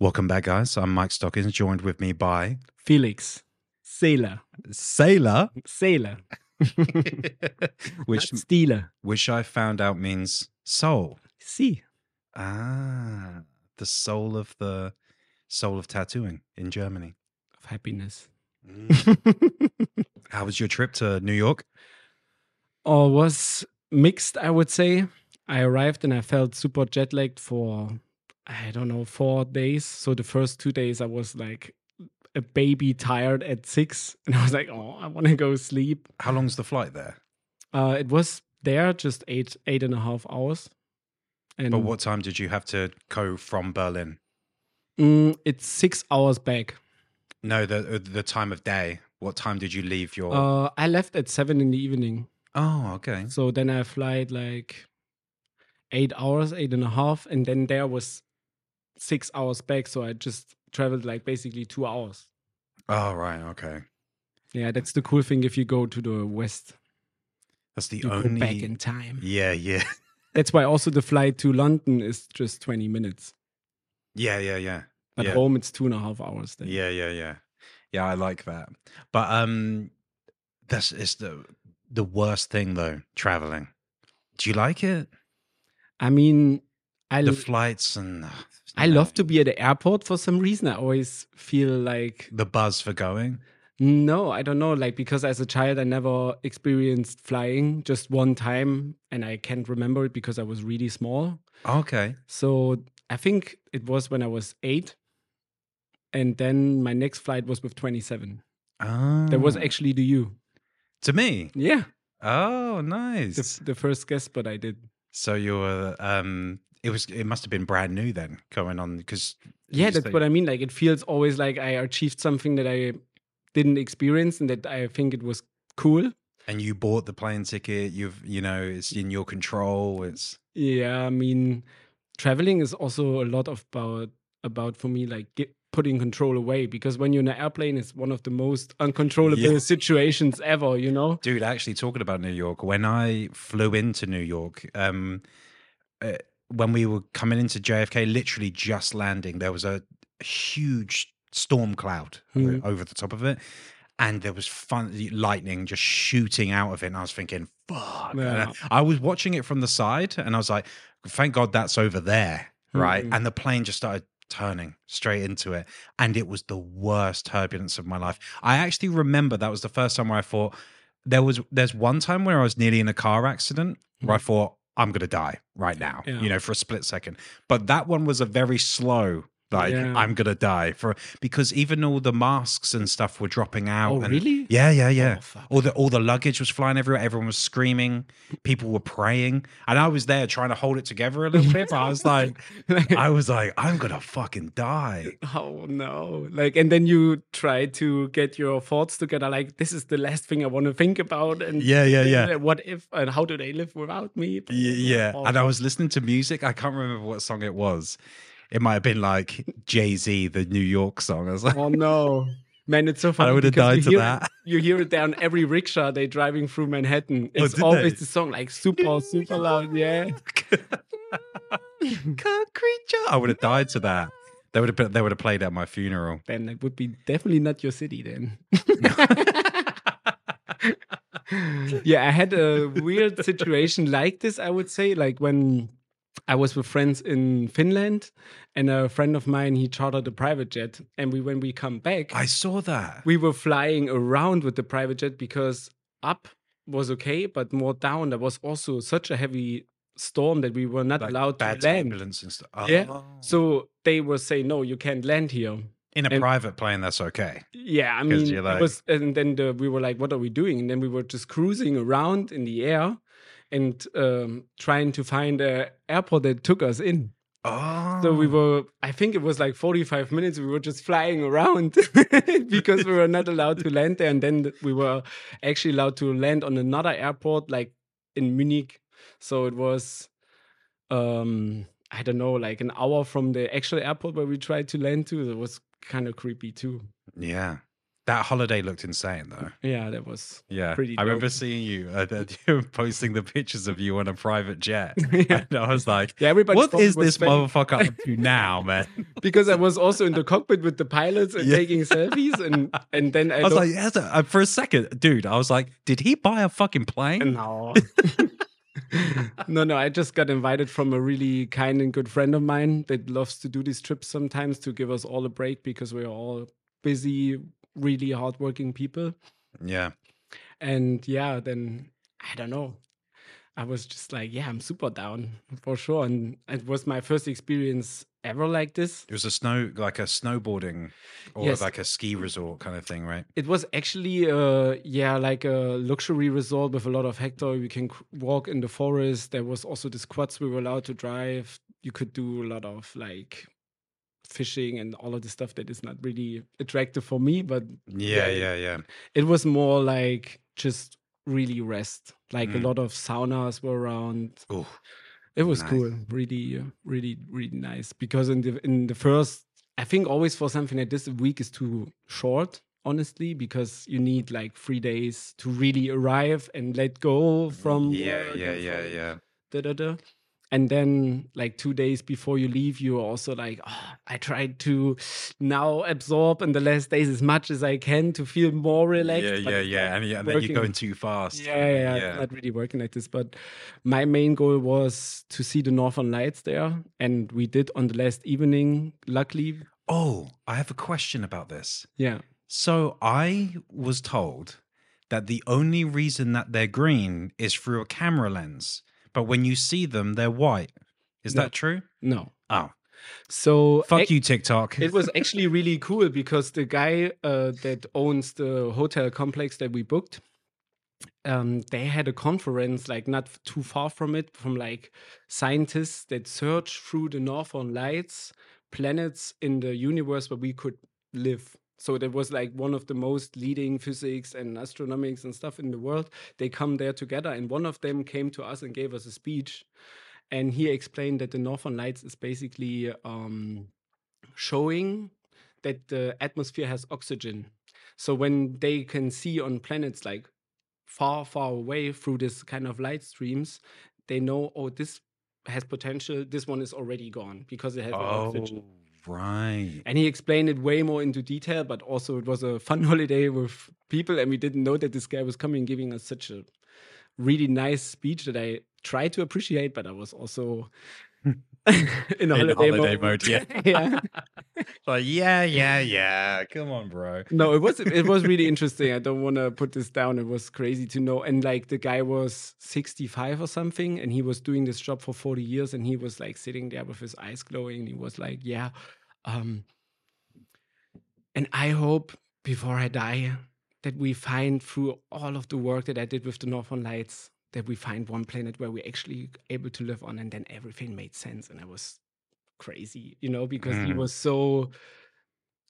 Welcome back, guys. I'm Mike Stockings, joined with me by Felix. Seele. Seele, Seele. which Not Stealer. which I found out means soul. See. Ah, the soul of the soul of tattooing in Germany. Of happiness. Mm. How was your trip to New York? or was mixed, I would say. I arrived and I felt super jet lagged for, I don't know, four days. So the first two days I was like a baby tired at six. And I was like, oh, I want to go sleep. How long's the flight there? Uh, it was there just eight, eight and a half hours. And But what time did you have to go from Berlin? Mm, it's six hours back. No, the uh, the time of day. What time did you leave your? Uh, I left at seven in the evening. oh, okay. So then I flight like eight hours, eight and a half, and then there was six hours back. So I just traveled like basically two hours. Oh, right. Okay. Yeah, that's the cool thing if you go to the west. That's the You only. go back in time. Yeah, yeah, That's why also the flight to London is just 20 minutes. yeah, yeah, yeah. At yeah. home it's two and a half hours then. Yeah, yeah, yeah. Yeah, I like that. But um that's it's the the worst thing though, traveling. Do you like it? I mean I The flights and uh, I love to be at the airport for some reason. I always feel like the buzz for going. No, I don't know. Like because as a child, I never experienced flying. Just one time, and I can't remember it because I was really small. Okay. So I think it was when I was eight, and then my next flight was with twenty-seven. Oh. That was actually the you. to me. Yeah, Oh, nice. the, the first guest, but I did. so you were um it was it must have been brand new then going on because Yeah, that's what I mean. Like it feels always like I achieved something that I didn't experience, and that I think it was cool. and you bought the plane ticket, you've you know, it's in your control. It's Yeah, I mean, traveling is also a lot of about about for me like get, putting control away because when you're in an airplane, it's one of the most uncontrollable Yeah. situations ever. You know? Dude, actually talking about New York, when I flew into New York, um, uh, when we were coming into JFK, literally just landing, there was a huge storm cloud Mhm. over the top of it. And there was fun lightning just shooting out of it. And I was thinking, fuck. Yeah. I, I was watching it from the side and I was like, thank God that's over there. Right. Mhm. And the plane just started turning straight into it. And it was the worst turbulence of my life. I actually remember that was the first time where I thought there was there's one time where I was nearly in a car accident where I thought I'm gonna die right now, Yeah. you know, for a split second. But that one was a very slow, like Yeah. I'm gonna die for because even all the masks and stuff were dropping out. Oh, and- really? Yeah, yeah, yeah. Oh, all the all the luggage was flying everywhere. Everyone was screaming. People were praying, and I was there trying to hold it together a little bit. But I was like, I was like, I'm gonna fucking die. oh no! Like, and then you try to get your thoughts together. Like, this is the last thing I want to think about. And Yeah, yeah, yeah. What if? And how do they live without me? Y- Yeah, Oh, and I was listening to music. I can't remember what song it was. It might have been like Jay Z, the New York song. I was like, Oh no. Man, it's so funny. I would've died you to hear that. You hear it down every rickshaw they driving through Manhattan. Oh, It's did always they? the song like super, super loud. Yeah. creature. I would have died to that. They would have been, they would have played at my funeral. Then it would be definitely not your city then. yeah, I had a weird situation like this, I would say. Like when I was with friends in Finland and a friend of mine he chartered a private jet and we when we come back I saw that. we were flying around with the private jet because up was okay, but more down there was also such a heavy storm that we were not Like allowed to land. stuff. Yeah. Oh. So they were saying, "No, you can't land here." in a and- private plane, that's okay. Yeah, I mean, like- was, and then the, we were like, "What are we doing?" And then we were just cruising around in the air and um, trying to find an airport that took us in. Oh, So we were, I think it was like 45 minutes. We were just flying around because we were not allowed to land there. And then we were actually allowed to land on another airport, like in Munich. So it was, um, I don't know, like an hour from the actual airport where we tried to land to. It was kind of creepy too. Yeah. That holiday looked insane, though. Yeah, that was Yeah, Pretty I remember seeing you, uh, you posting the pictures of you on a private jet, Yeah. and I was like, yeah. Everybody "What is this motherfucker up to now, man?" because I was also in the cockpit with the pilots and Yeah. taking selfies, and and then I, I was looked- like, yes, uh, for a second, dude. I was like, did he buy a fucking plane? No. no, no. I just got invited from a really kind and good friend of mine that loves to do these trips sometimes to give us all a break because we're all busy, really hardworking people. Yeah, And yeah, then I don't know. I was just like, yeah, I'm super down for sure. And it was my first experience ever like this. it was a snow, like a snowboarding or Yes. like a ski resort kind of thing, right? It was actually, uh, yeah, like a luxury resort with a lot of hectare. You can walk in the forest. There was also the quads we were allowed to drive. You could do a lot of like fishing and all of the stuff that is not really attractive for me. But Yeah, Yeah. yeah, yeah. it was more like just really rest. Like Mm. a lot of saunas were around. Ooh, It was Nice. cool, really, really, really nice. Because in the in the first, I think always for something like this, a week is too short, honestly, because you need like three days to really arrive and let go from yeah, yeah, yeah, yeah. Da, da, da. And then, like two days before you leave, you're also like, oh, I tried to now absorb in the last days as much as I can to feel more relaxed. Yeah, yeah, yeah, and, yeah, and then you're going too fast. Yeah, yeah, yeah, yeah. Not really working like this. But my main goal was to see the Northern Lights there, and we did on the last evening. Luckily, Oh, I have a question about this. yeah, So I was told that the only reason that they're green is through a camera lens, but when you see them, they're white. Is No. that true? no. Oh, So fuck ac- you, TikTok. It was actually really cool because the guy uh, that owns the hotel complex that we booked, um, they had a conference like not too far from it, from like scientists that search through the northern lights, planets in the universe where we could live. So that was like one of the most leading physics and astronomics and stuff in the world. They come there together, and one of them came to us and gave us a speech, and he explained that the northern lights is basically um, showing that the atmosphere has oxygen. So when they can see on planets like far, far away through this kind of light streams, they know, oh, this has potential. This one is already gone because it has oh, oxygen. Right. And he explained it way more into detail, but also it was a fun holiday with people, and we didn't know that this guy was coming, giving us such a really nice speech that I tried to appreciate, but I was also in a holiday, holiday mode. mode, yeah. yeah. Like, yeah, yeah, yeah. Come on, bro. No, it was it was really interesting. I don't want to put this down. It was crazy to know. And like the guy was 65 or something, and he was doing this job for 40 years, and he was like sitting there with his eyes glowing. And he was like, "Yeah, um, and I hope before I die that we find through all of the work that I did with the Northern Lights that we find one planet where we're actually able to live on, and then everything made sense. And I was crazy, you know, because he Mm. was so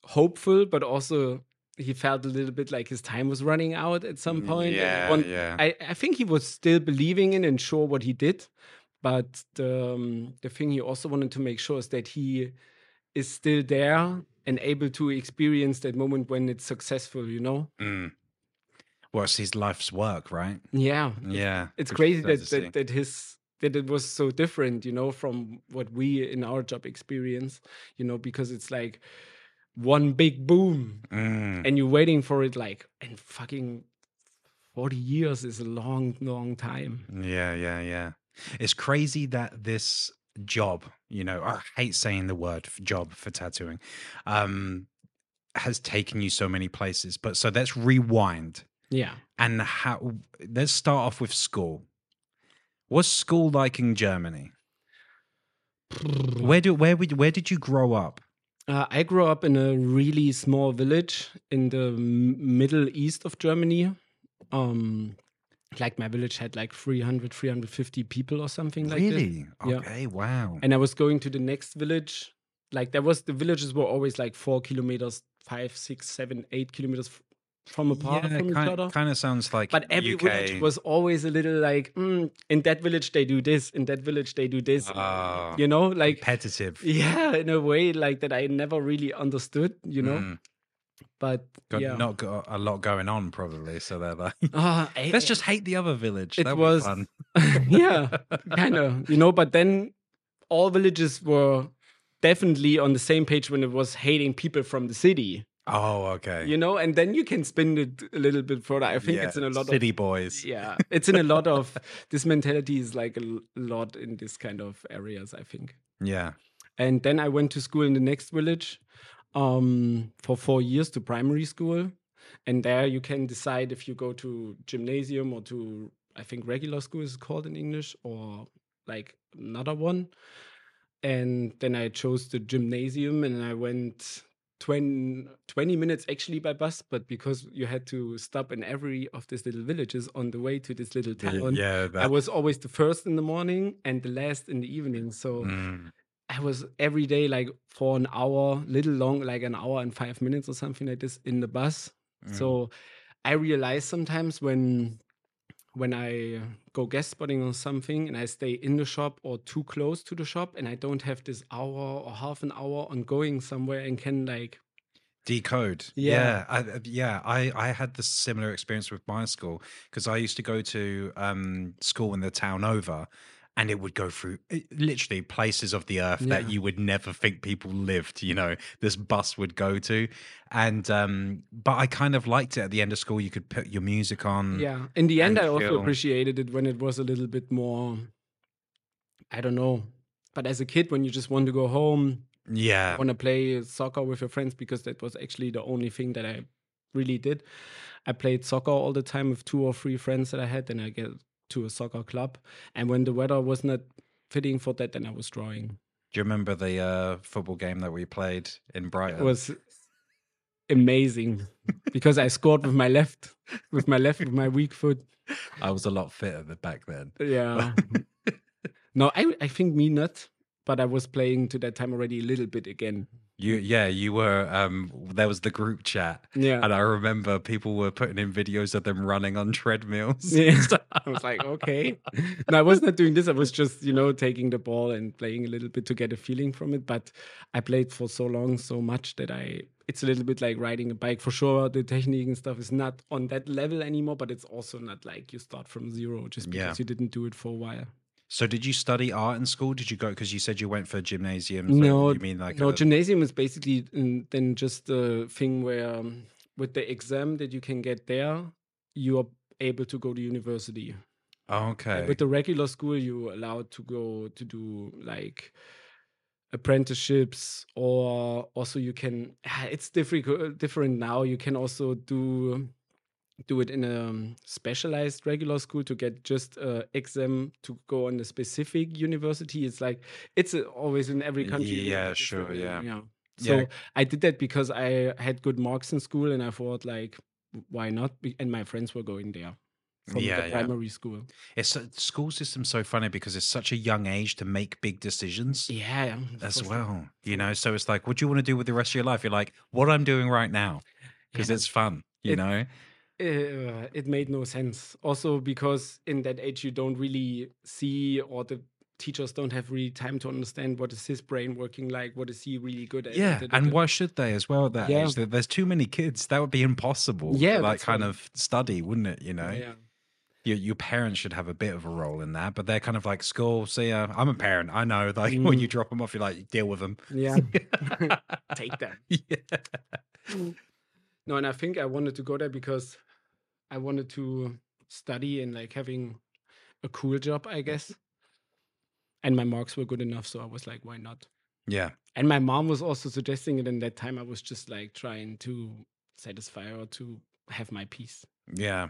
hopeful, but also he felt a little bit like his time was running out at some point. Yeah, yeah. I, I think he was still believing in and sure what he did, but the um, the thing he also wanted to make sure is that he is still there and able to experience that moment when it's successful. You know? Mm. Well, it's his life's work, right? Yeah, Yeah. it's which crazy that, that that his that it was so different, you know, from what we in our job experience, you know, because it's like one big boom Mm. and you're waiting for it like and fucking 40 years is a long long time Yeah, yeah, yeah. It's crazy that this job, you know, I hate saying the word job for tattooing, um, has taken you so many places. But so let's rewind yeah and how let's start off with school. What's school like in Germany? Where do where would where did you grow up? uh, i grew up in a really small village in the m- middle east of germany um like my village had like 300 350 people or something like really? Yeah. Okay, wow. and i was going to the next village like there was the villages were always like four kilometers five six seven eight kilometers from apart yeah, from each kind, other kind of sounds like but every UK. village was always a little like mm, in that village they do this in that village they do this Ah, you know like competitive. yeah in a way like that i never really understood you know Mm. But Got yeah, not got a lot going on probably, so they're like, uh, I- let's just hate the other village. It That was- fun. yeah, kind of, you know. But then all villages were definitely on the same page when it was hating people from the city, Oh, okay. you know. And then you can spin it a little bit further. I think Yeah, it's in a lot city of city boys. yeah, it's in a lot of this mentality is like a lot in this kind of areas. I think. Yeah. And then I went to school in the next village um, for four years to primary school. And there you can decide if you go to gymnasium or to, I think, regular school is called in English or like another one. And then I chose the gymnasium and I went 20, 20 minutes actually by bus, but because you had to stop in every of these little villages on the way to this little town, Yeah. I was always the first in the morning and the last in the evening. So Mm. I was every day like for an hour, little long, like an hour and five minutes or something like this in the bus. Mm. So I realize sometimes when when I go guest spotting or something and I stay in the shop or too close to the shop and I don't have this hour or half an hour on going somewhere and can like decode Yeah. yeah I, uh, yeah I, I had the similar experience with my school because i used to go to um, school in the town over and it would go through eh, literally places of the earth Yeah. that you would never think people lived you know this bus would go to and um but i kind of liked it at the end of school you could put your music on yeah. In the end I also appreciated it when it was a little bit more I don't know. But as a kid when you just want to go home yeah want to play soccer with your friends because that was actually the only thing that I really did. I played soccer all the time with two or three friends that I had. and I get to a soccer club, and when the weather was not fitting for that, then I was drawing. do you remember the uh football game that we played in brighton It was amazing because I scored with my left, with my left, with my weak foot. i was a lot fitter back then Yeah. no, I I think me not, but I was playing to that time already a little bit again. You yeah you were um there was the group chat Yeah. And I remember people were putting in videos of them running on treadmills. Yeah. I was like, okay. No, I was not doing this. I was just, you know, taking the ball and playing a little bit to get a feeling from it. But I played for so long, so much that I, it's a little bit like riding a bike. For sure, the technique and stuff is not on that level anymore, but it's also not like you start from zero just because Yeah. you didn't do it for a while. So, did you study art in school? Did you go because you said you went for gymnasium? No, you mean like no, a- gymnasium is basically mm, then just a thing where um, with the exam that you can get there, you are able to go to university. okay? With the regular school, you're allowed to go to do like apprenticeships, or also you can. It's different different now. You can also do do it in a um, specialized regular school to get just a exam to go on a specific university. It's like it's always in every country. Yeah, sure, yeah. yeah. Yeah. So I did that because I had good marks in school, and I thought like, why not? And my friends were going there from Yeah, the yeah. primary school. it's so- school system's so funny because it's such a young age to make big decisions Yeah, as well. You know, so it's like, what do you want to do with the rest of your life? You're like, what I'm doing right now because Yeah. it's fun. You It- know, uh, it made no sense. Also, because in that age you don't really see, or the teachers don't have really time to understand what is his brain working like, what is he really good at. yeah. And why should they as well? At that Yeah. age, There- there's too many kids. That would be impossible. Yeah, that kind of study, wouldn't it? You know. Yeah. your, your parents should have a bit of a role in that, but they're kind of like school. See, I'm a parent. I know, like when Mm. you drop them off, you're like, deal with them. Yeah. Take them. yeah. No, and I think I wanted to go there because I wanted to study and like having a cool job, I guess. And my marks were good enough, so I was like, why not? Yeah. And my mom was also suggesting it, and that time I was just like trying to satisfy her to have my peace. Yeah.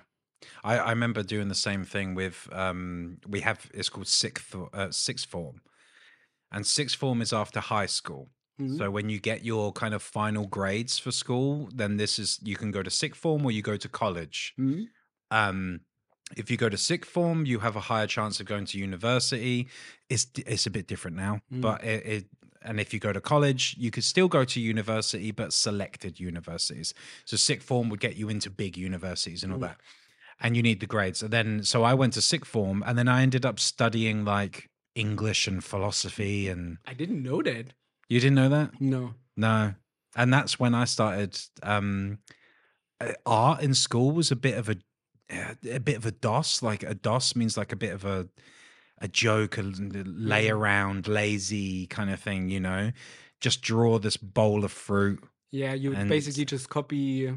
I, I remember doing the same thing with um we have it's called sixth uh, sixth form. And sixth form is after high school. Mhm. So when you get your kind of final grades for school, then this is you can go to sixth form or you go to college. Mhm. um if you go to sixth form you have a higher chance of going to university it's it's a bit different now Mm. but it, it and if you go to college you could still go to university but selected universities so sixth form would get you into big universities and all Mm. that and you need the grades and then so i went to sixth form and then i ended up studying like english and philosophy and I didn't know that. You didn't know that No. no and that's when I started. Um, uh, art in school was a bit of a uh, a bit of a DOS. Like a DOS means like a bit of a a joke, a lay around, lazy kind of thing. You know, just draw this bowl of fruit. Yeah, you basically just copy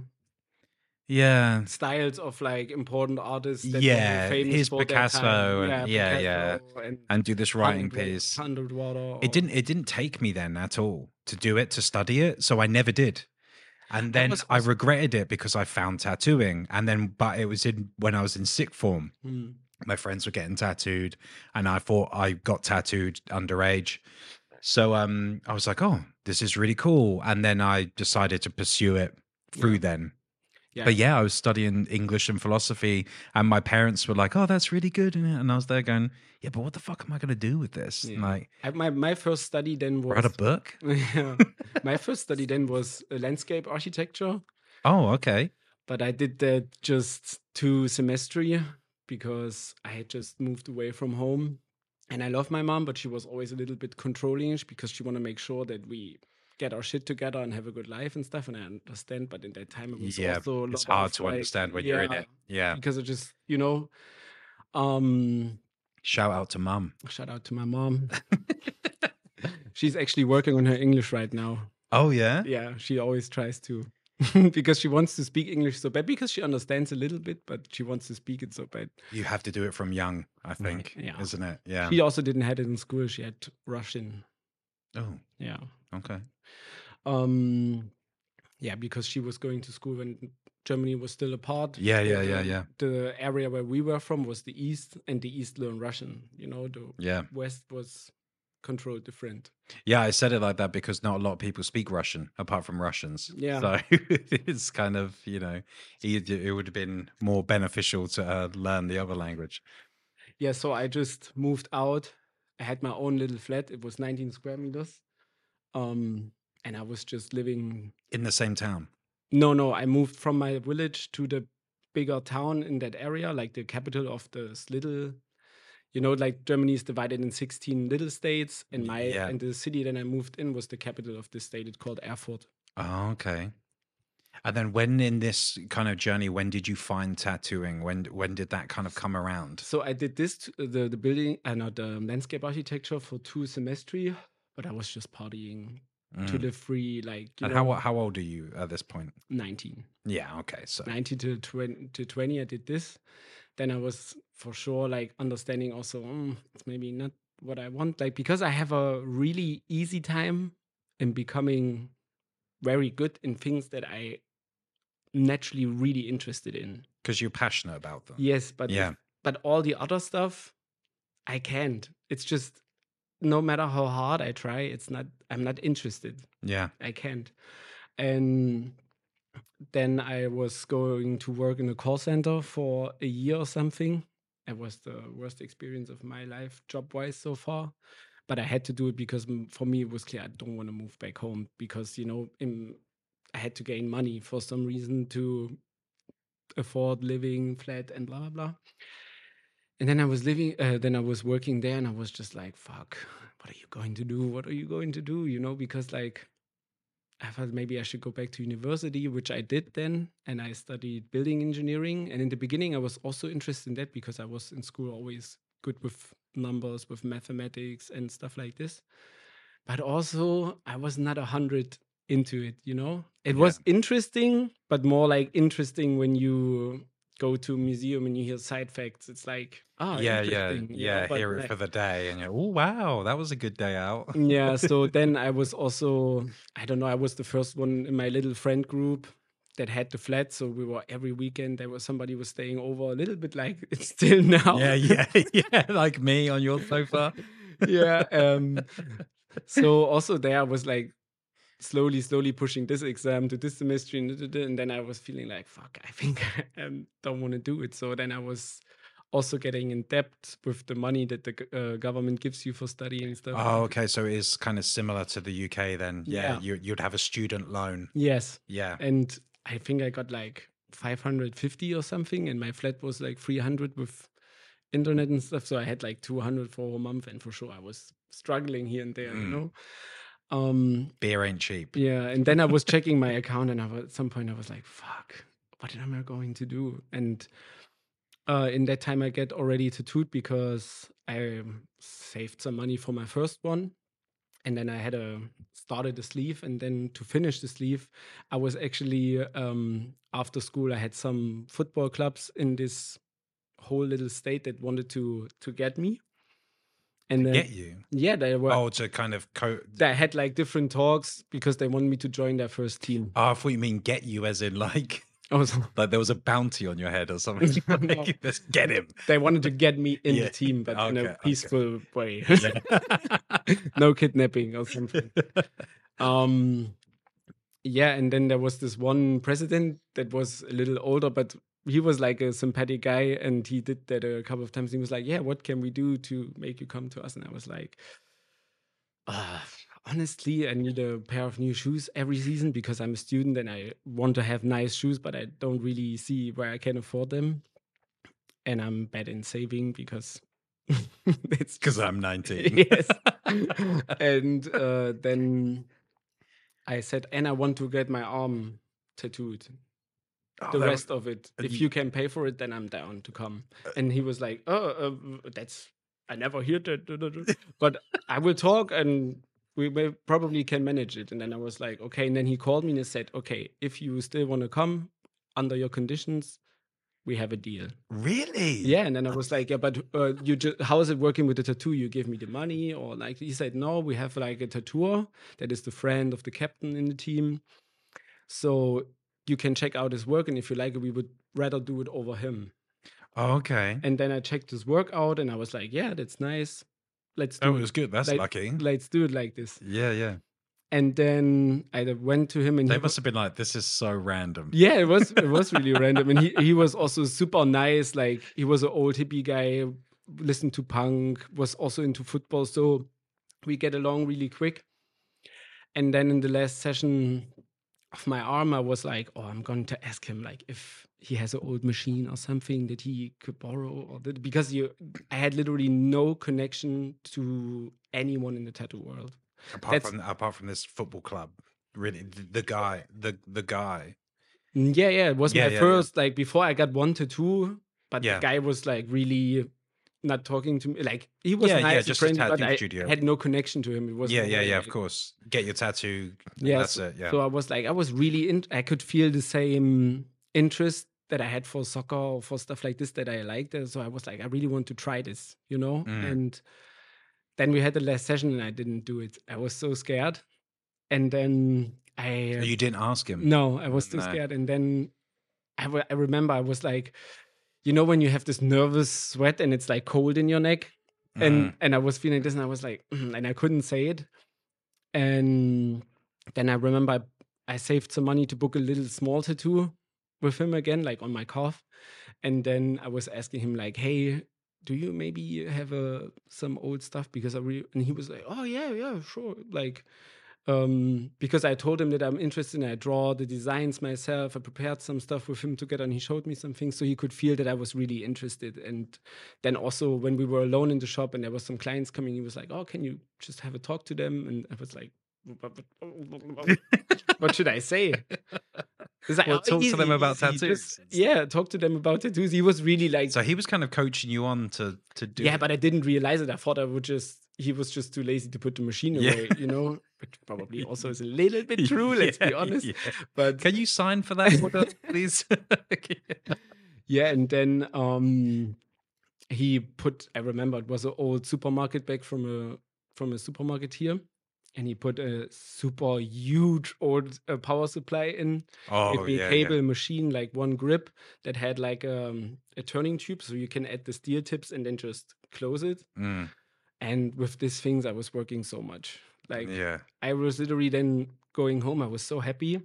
Yeah, styles of like important artists. That Yeah, famous for Picasso and- yeah, yeah. Picasso and and do this writing piece. Water. It didn't. It didn't take me then at all to do it to study it, so I never did. And then was I regretted it because I found tattooing, and then but it was in when I was in sixth form. Hmm. My friends were getting tattooed, and I thought I got tattooed underage. So um, I was like, "Oh, this is really cool," and then I decided to pursue it through Yeah. then. Yeah. But yeah, I was studying English and philosophy, and my parents were like, "Oh, that's really good," and I was there going, "Yeah, but what the fuck am I going to do with this?" Yeah. Like, I, my my first study then was write a book? yeah. my first study then was uh, landscape architecture, Oh, okay. but I did that just two semestry because I had just moved away from home. And I love my mom, but she was always a little bit controlling because she want to make sure that we get our shit together and have a good life and stuff. And I understand, but in that time it was Yeah, also a It's hard to like, understand when you're in it. Yeah. because I just you know, um, Shout out to mum. shout out to my mom. She's actually working on her English right now. Oh yeah. Yeah, she always tries to because she wants to speak English so bad because she understands a little bit, but she wants to speak it so bad. You have to do it from young, I think, yeah. isn't it? Yeah. She also didn't have it in school. She had Russian. Oh, Yeah. Okay. Um yeah, because she was going to school when Germany was still apart. Yeah, yeah, yeah, yeah. The area where we were from was the east and the east learned Russian. You know, the Yeah. west was controlled different. Yeah, I said it like that because not a lot of people speak Russian apart from Russians. Yeah. So it's kind of, you know, it, it would have been more beneficial to uh, learn the other language. Yeah, so I just moved out. I had my own little flat. It was 19 square meters. Um, and I was just living. In the same town. No, no, I moved from my village to the bigger town in that area, like the capital of this little. You know, like Germany is divided in 16 little states, and my Yeah. and the city that I moved in was the capital of this state. It's called Erfurt. Oh, okay. And then when in this kind of journey, when did you find tattooing? When when did that kind of come around? So I did this the the building, uh, not the landscape architecture for two semestry, but I was just partying to Mm. live free, like you And know, how how old are you at this point? 19. Yeah, okay. So 19 to 20 to 20 i did this then i was for sure like understanding also mm, it's maybe not what i want like because i have a really easy time in becoming very good in things that i naturally really interested in because you're passionate about them. yes but if- Yeah. but all the other stuff i can't it's just no matter how hard i try it's not i'm not interested Yeah. I can't. And then I was going to work in a call center for a year or something. It was the worst experience of my life, job wise, so far. But I had to do it because for me it was clear I don't want to move back home because you know in, I had to gain money for some reason to afford living flat and blah blah blah. And then I was living, uh, then I was working there, and I was just like, "Fuck, what are you going to do? What are you going to do?" You know, because like I thought maybe I should go back to university, which I did then, and I studied building engineering. And in the beginning, I was also interested in that because I was in school always good with numbers, with mathematics and stuff like this. But also, I was not a hundred into it. You know, it Yeah. was interesting, but more like interesting when you go to a museum and you hear side facts. It's like, ah, yeah, yeah, know, yeah. but Hear it like- for the day, and you're, oh wow, that was a good day out. yeah so then i was also i don't know i was the first one in my little friend group that had the flat so we were every weekend there was somebody was staying over a little bit like it's still now yeah, yeah, yeah. Like me on your sofa. yeah um so also there i was like slowly slowly pushing this exam to this semester and then i was feeling like fuck i think i um, don't want to do it so then i was also getting in debt with the money that the uh, government gives you for studying and stuff Oh, okay. So it is kind of similar to the UK then. Yeah, Yeah. You, you'd have a student loan. yes Yeah. and I think I got like 550 or something, and my flat was like 300 with internet and stuff. So I had like 200 for a month, and for sure I was struggling here and there, you Mm. know. Um, Beer ain't cheap. yeah, and then I was checking my account, and I was, at some point I was like, "Fuck, what am I going to do?" And uh, in that time, I get already tattooed because I um, saved some money for my first one, and then I had a started a sleeve, and then to finish the sleeve, I was actually um, after school. I had some football clubs in this whole little state that wanted to to get me, and then Get you. yeah, they were. Oh, to kind of co. They had like different talks because they wanted me to join their first team. Oh, I thought you mean get you as in like was, like there was a bounty on your head or something. No. Let's get him. they wanted to get me in Yeah. the team, but in Okay, a okay. peaceful way. no kidnapping or something. Um, yeah, and then there was this one president that was a little older, but he was like a sympathetic guy, and he did that a couple of times. He was like, "Yeah, what can we do to make you come to us?" And I was like, uh, "Honestly, I need a pair of new shoes every season because I'm a student and I want to have nice shoes, but I don't really see where I can afford them, and I'm bad in saving because." it's Because I'm 19. yes. and uh, then I said, and I want to get my arm tattooed. Oh, the rest of it. If you- you can pay for it, then I'm down to come. And he was like, oh, uh, that's, I never heard that. but I will talk and we probably can manage it. And then I was like, okay. And then he called me and said, okay, if you still want to come under your conditions, we have a deal. Really? Yeah, and then I was like, yeah, but uh, you just how is it working with the tattoo? You give me the money, or like he said, no, we have like a tattooer that is the friend of the captain in the team, so you can check out his work, and if you like it, we would rather do it over him. Okay. And then I checked his work out, and I was like, yeah, that's nice. Let's oh, do Oh, it it. was good. That's like- lucky. Let's do it like this. Yeah, yeah. And then I went to him, and They he, must have been like, this is so random. Yeah, it was it was really random, and he he was also super nice. Like he was an old hippie guy, listened to punk, was also into football, so we get along really quick. And then in the last session of my arm, I was like, "Oh, I'm going to ask him like if he has an old machine or something that he could borrow, or that, because you, I had literally no connection to anyone in the tattoo world. Apart That's- from apart from this football club, really, the, the guy, the the guy. Mm, Yeah, yeah. It was Yeah, my yeah, yeah. first, like before I got one tattoo, but Yeah. the guy was like really not talking to me. Like he was Yeah, yeah, nice and just a friendly, but tattoo I had no connection to him. It was Yeah, yeah, yeah. Of course, get your tattoo. Yeah, that's so, it. Yeah. So I was like, I was really in. I could feel the same interest that I had for soccer or for stuff like this that I liked. And So I was like, I really want to try this, you know. Mm. And then we had the last session, and I didn't do it. I was so scared. And then I you didn't ask him. no, I was too No. scared. And then I, w- I remember I was like, you know, when you have this nervous sweat and it's like cold in your neck, and Mm. and I was feeling this, and I was like, and I couldn't say it. And then I remember I, I saved some money to book a little small tattoo with him again, like on my calf. And then I was asking him like, hey. Do you maybe have uh, some old stuff? Because I really, and he was like, "Oh yeah, yeah, sure." Like, um, because I told him that I'm interested and I draw the designs myself. I prepared some stuff with him together and he showed me some things so he could feel that I was really interested. And then also when we were alone in the shop and there was some clients coming, he was like, Oh, can you just have a talk to them? And I was like, What should I say? Like, Well, "Oh, talk to them about easy, tattoos." yeah, talk to them about tattoos. He was really like So he was kind of coaching you on to to do. yeah, it. but I didn't realize it. I thought I would just he was just too lazy to put the machine Yeah. away, you know, which probably also is a little bit true, let's be honest. yeah. But Can you sign for that order, please? yeah, and then um he put I remember it was an old supermarket bag from a from a supermarket here. And he put a super huge old uh, power supply in oh a yeah, cable yeah. machine, like one grip that had like um, a turning tube, so you can add the steel tips and then just close it. Mm, And with these things, I was working so much. Like yeah. I was literally then going home. I was so happy,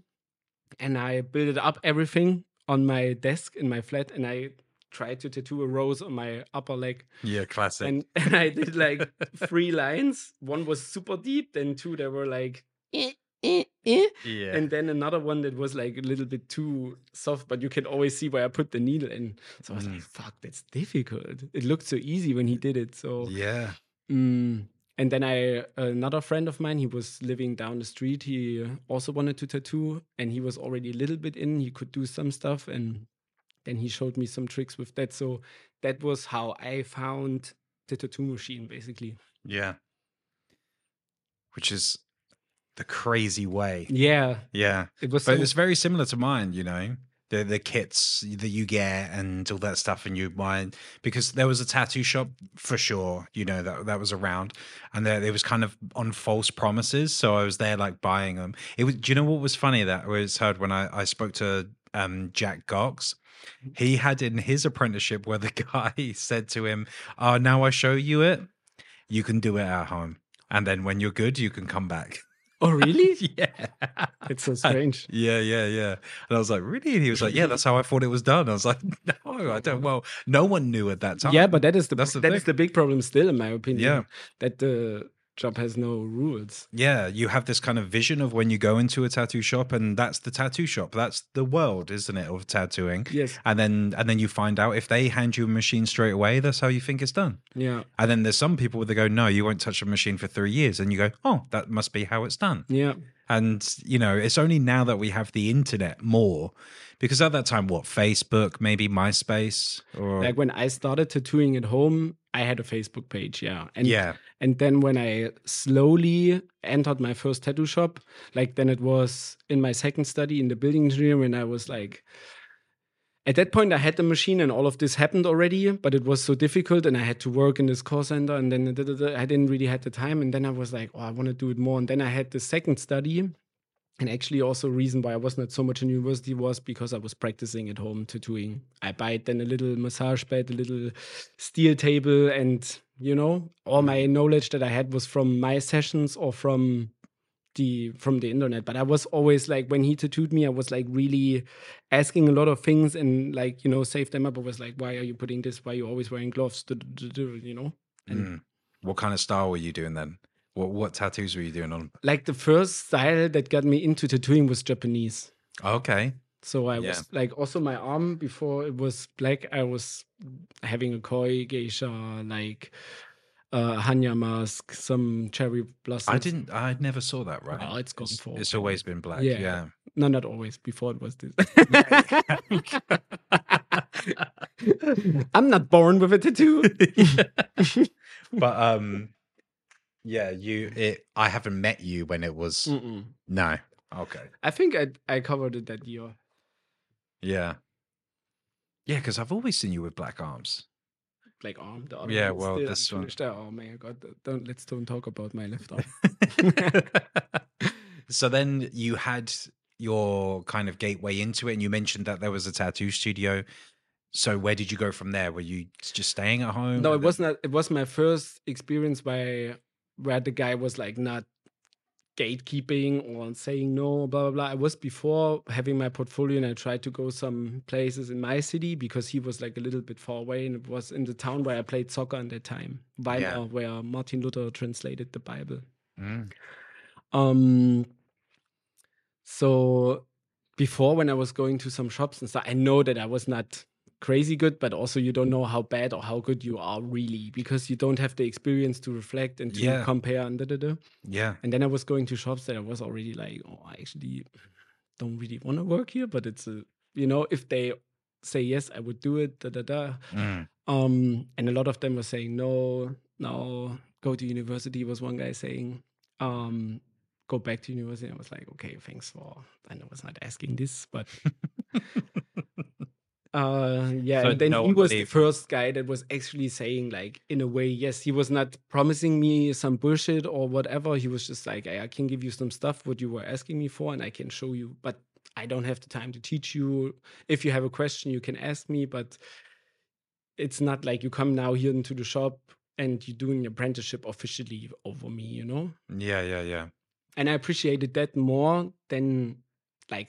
and I built up everything on my desk in my flat, and I tried to tattoo a rose on my upper leg, Yeah, classic. and, and I did like three lines. One was super deep, then two that were like. Eh, eh, eh. yeah. And then another one that was like a little bit too soft, but you can always see where I put the needle in. So I was Mm. like, fuck, that's difficult. It looked so easy when he did it. So yeah. Mm, and then I another friend of mine, he was living down the street. He also wanted to tattoo, and he was already a little bit in. He could do some stuff, and then he showed me some tricks with that. So that was how I found the tattoo machine, basically. Yeah. Which is the crazy way. Yeah, Yeah. it was. But so- it's very similar to mine, you know. The the kits that you get and all that stuff and you buy because there was a tattoo shop for sure, you know, that that was around and there it was kind of on false promises. So I was there like buying them. It was do you know what was funny that was heard when I, I spoke to um Jack Gox? He had in his apprenticeship where the guy said to him, Oh, now I show you it, you can do it at home. And then when you're good, you can come back. Oh, really? yeah. it's so strange. Yeah, yeah, yeah. And I was like, really? And he was like, yeah, that's how I thought it was done. I was like, no, I oh, don't. Well, no one knew at that time. Yeah, but that is the That's the that is the big problem still, in my opinion. Yeah. that the job has no rules. yeah, you have this kind of vision of when you go into a tattoo shop, and that's the tattoo shop. That's the world, isn't it, of tattooing? Yes. And then, and then you find out if they hand you a machine straight away, that's how you think it's done. Yeah. And then there's some people that go, no, you won't touch a machine for three years, and you go, oh, that must be how it's done. Yeah. And, you know, it's only now that we have the internet more because at that time, what, Facebook, maybe MySpace or. Like when I started tattooing at home, I had a Facebook page. Yeah. And yeah. And then when I slowly entered my first tattoo shop, like then it was in my second study in the building engineering when I was like, at that point I had the machine and all of this happened already, but it was so difficult and I had to work in this call center and then I didn't really had the time. And then I was like, oh, I want to do it more. And then I had the second study. And actually, also reason why I was not so much in university was because I was practicing at home tattooing. I buy then a little massage bed, a little steel table, and you know, all my knowledge that I had was from my sessions or from the from the internet. But I was always like when he tattooed me, I was like really asking a lot of things and like you know save them up. I was like, why are you putting this? Why are you always wearing gloves? You know. And- Mm. What kind of style were you doing then? What what tattoos were you doing on? Like the first style that got me into tattooing was Japanese. Okay. So I Yeah. was like also my arm before it was black. I was having a koi geisha, like uh Hannya mask, some cherry blossoms. I didn't. I never saw that. Right. Oh, it's gone It's, for it's always been black. Yeah. Yeah. No, not always. Before it was this. I'm not born with a tattoo. but um, yeah. You. It. I haven't met you when it was. Mm-mm. No. Okay. I think I I covered it that year. Yeah. Yeah, because I've always seen you with black arms. Like arm. The other Yeah, well, still this one- unfinished. Oh my god! Don't let's don't talk about my left arm. so then you had your kind of gateway into it, and you mentioned that there was a tattoo studio. So where did you go from there? Were you just staying at home? No, it then- was not. It was my first experience where where the guy was like not gatekeeping or saying no, blah blah blah. I was before having my portfolio, and I tried to go some places in my city because he was like a little bit far away, and it was in the town where I played soccer at that time, Weimar, Yeah. where Martin Luther translated the Bible. Mm. Um, so before when I was going to some shops and stuff, I know that I was not crazy good, but also you don't know how bad or how good you are really because you don't have the experience to reflect and to Yeah. compare and da, da, da. Yeah. And then I was going to shops that I was already like, oh, I actually don't really want to work here, but it's a, you know, if they say yes, I would do it, da da da. Mm. Um, and a lot of them were saying no, no, go to university. Was one guy saying, um, go back to university. I was like, okay, thanks for. And I was not asking this, but uh, yeah. So and then no he was the first guy that was actually saying, like, in a way, yes, he was not promising me some bullshit or whatever. He was just like, I can give you some stuff what you were asking me for, and I can show you, but. I don't have the time to teach you. If you have a question, you can ask me, but it's not like you come now here into the shop and you're doing an apprenticeship officially over me, you know? Yeah. Yeah. Yeah. And I appreciated that more than like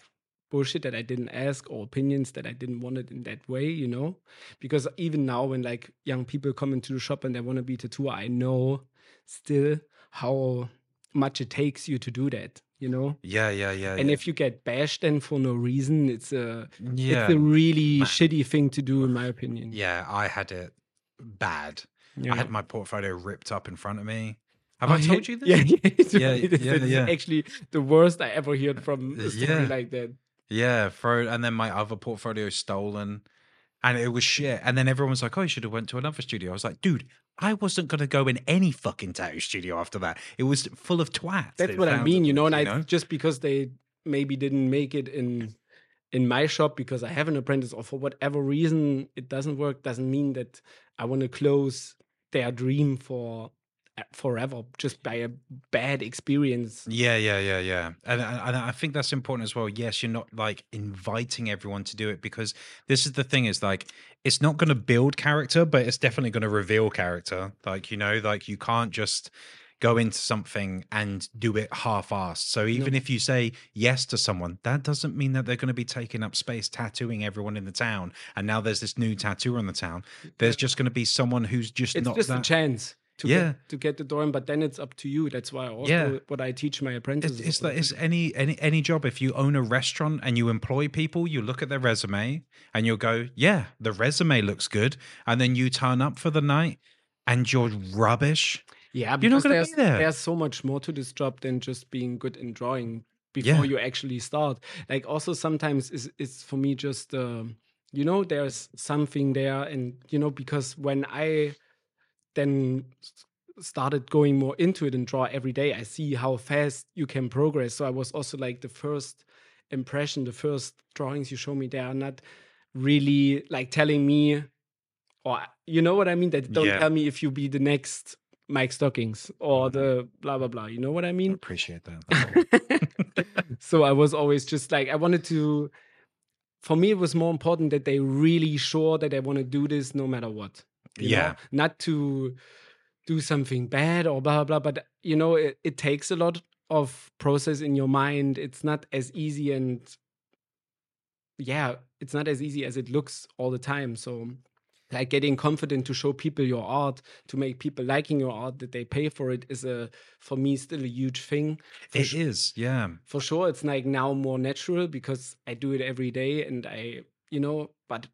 bullshit that I didn't ask or opinions that I didn't want it in that way, you know? Because even now when like young people come into the shop and they want to be tattooer, I know still how much it takes you to do that, you know? Yeah. Yeah. Yeah. And yeah. if you get bashed then for no reason, it's a yeah. it's a really shitty thing to do in my opinion. yeah, I had it bad. Yeah. I had my portfolio ripped up in front of me. Have Oh, I told you this? Yeah, yeah, Yeah. It's- yeah, actually the worst I ever heard from uh, a story like that. Yeah, throw and then my other portfolio stolen. And it was shit. And then everyone was like, Oh, you should have went to another studio. I was like, dude, I wasn't gonna go in any fucking tattoo studio after that. It was full of twats. That's what I mean, you know. And I know? just because they maybe didn't make it in in my shop because I have an apprentice or for whatever reason it doesn't work doesn't mean that I want to close their dream for forever just by a bad experience. Yeah, yeah, yeah, yeah. And, and I think that's important as well. Yes, you're not like inviting everyone to do it because this is the thing is like it's not going to build character, but it's definitely going to reveal character. Like, you know, like you can't just go into something and do it half-assed. So even No. if you say yes to someone, that doesn't mean that they're going to be taking up space tattooing everyone in the town. And now there's this new tattooer in the town. There's just going to be someone who's just It's not just a chance to Yeah. get, to get the door in, but then it's up to you. That's why also Yeah. what I teach my apprentices. It's, it's like it's any any any job. If you own a restaurant and you employ people, you look at their resume and you'll go, "Yeah, the resume looks good," and then you turn up for the night and you're rubbish. Yeah, You're not gonna there's, be there. there's so much more to this job than just being good in drawing before Yeah. you actually start. Like also sometimes is it's for me just um, you know there's something there, and you know because when I then started going more into it and draw every day, I see how fast you can progress. So I was also like the first impression, the first drawings you show me, they are not really like telling me or you know what I mean? That don't Yeah. tell me if you be the next Mike Stockings or Mm-hmm. the blah blah blah. You know what I I mean? appreciate that. so I was always just like I wanted to. For me, it was more important that they really sure that I want to do this no matter what. You know? Yeah. not to do something bad or blah blah. blah but you know, it, it takes a lot of process in your mind. It's not as easy and yeah, it's not as easy as it looks all the time. So like getting confident to show people your art to make people liking your art that they pay for it is a for me still a huge thing for, It is, yeah. for sure it's like now more natural because i do it every day and i you know but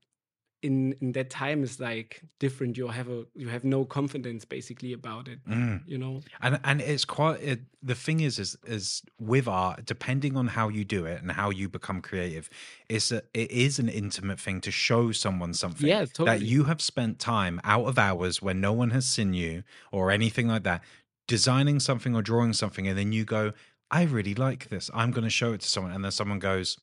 in in that time is like different. You have a you have no confidence basically about it Mm. you know? And and it's quite it, the thing is is is with art depending on how you do it and how you become creative it's a, it is an intimate thing to show someone something Yeah, that you have spent time out of hours when no one has seen you or anything like that designing something or drawing something and then you go i really like this. I'm going to show it to someone. And then someone goes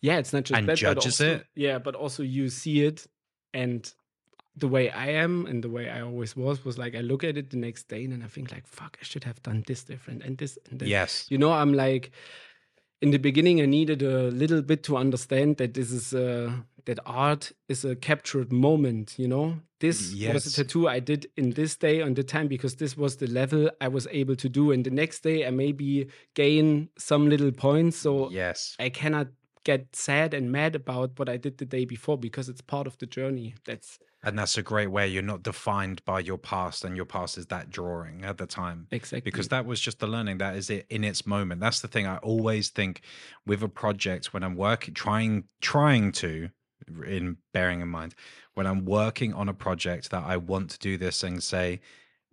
yeah it's not just And that, but judges also- it? yeah but also you see it and the way i am and the way i always was was like i look at it the next day and then i think like fuck i should have done this different and this and that yes. You know i'm like in the beginning i needed a little bit to understand that this is uh that art is a captured moment you know? This was a tattoo i did in this day on the time because this was the level i was able to do and the next day i maybe gain some little points so yes. I cannot get sad and mad about what i did the day before because it's part of the journey that's and that's a great way you're not defined by your past and your past is that drawing at the time. Exactly. because that was just the learning that is it in its moment. That's the thing i always think with a project when i'm working trying trying to in bearing in mind when i'm working on a project that i want to do this and say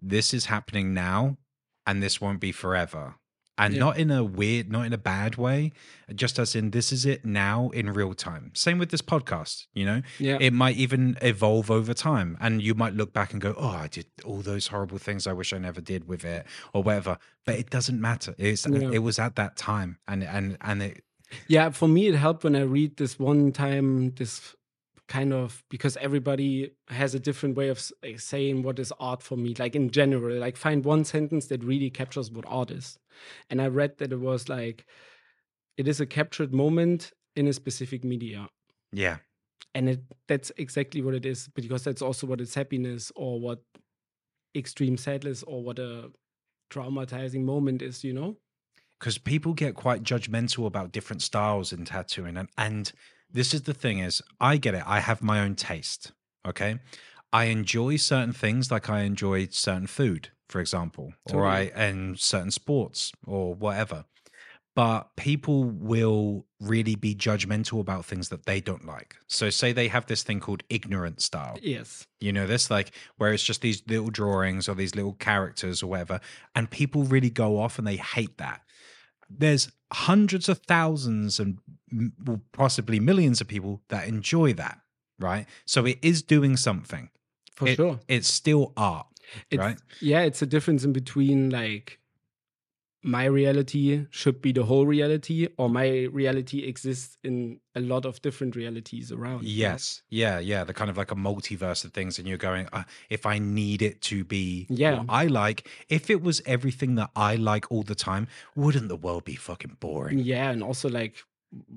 this is happening now and this won't be forever and Yeah. not in a weird not in a bad way just as in this is it now in real time same with this podcast you know yeah it might even evolve over time and you might look back and go oh i did all those horrible things i wish i never did with it or whatever but it doesn't matter it's uh, Yeah. it was at that time and and and it Yeah, for me, it helped when I read this one time, this kind of because everybody has a different way of eh, saying what is art for me, like in general. Like, find one sentence that really captures what art is. And I read that it was like, it is a captured moment in a specific media. yeah And it, that's exactly what it is, because that's also what is happiness or what extreme sadness or what a traumatizing moment is, you know? because people get quite judgmental about different styles in tattooing and and this is the thing is i get it i have my own taste okay i enjoy certain things like i enjoy certain food for example or i Totally. and certain sports or whatever but people will really be judgmental about things that they don't like. So, say they have this thing called ignorant style. Yes. You know, this like where it's just these little drawings or these little characters or whatever, and people really go off and they hate that. There's hundreds of thousands and possibly millions of people that enjoy that, right? So it is doing something. For It- sure. It's still art, It's, right? Yeah, it's a difference in between like my reality should be the whole reality, or my reality exists in a lot of different realities around. Yes. Yeah. Yeah. The kind of like a multiverse of things. And you're going, uh, if I need it to be Yeah. what I like, if it was everything that I like all the time, wouldn't the world be fucking boring? Yeah, and also like,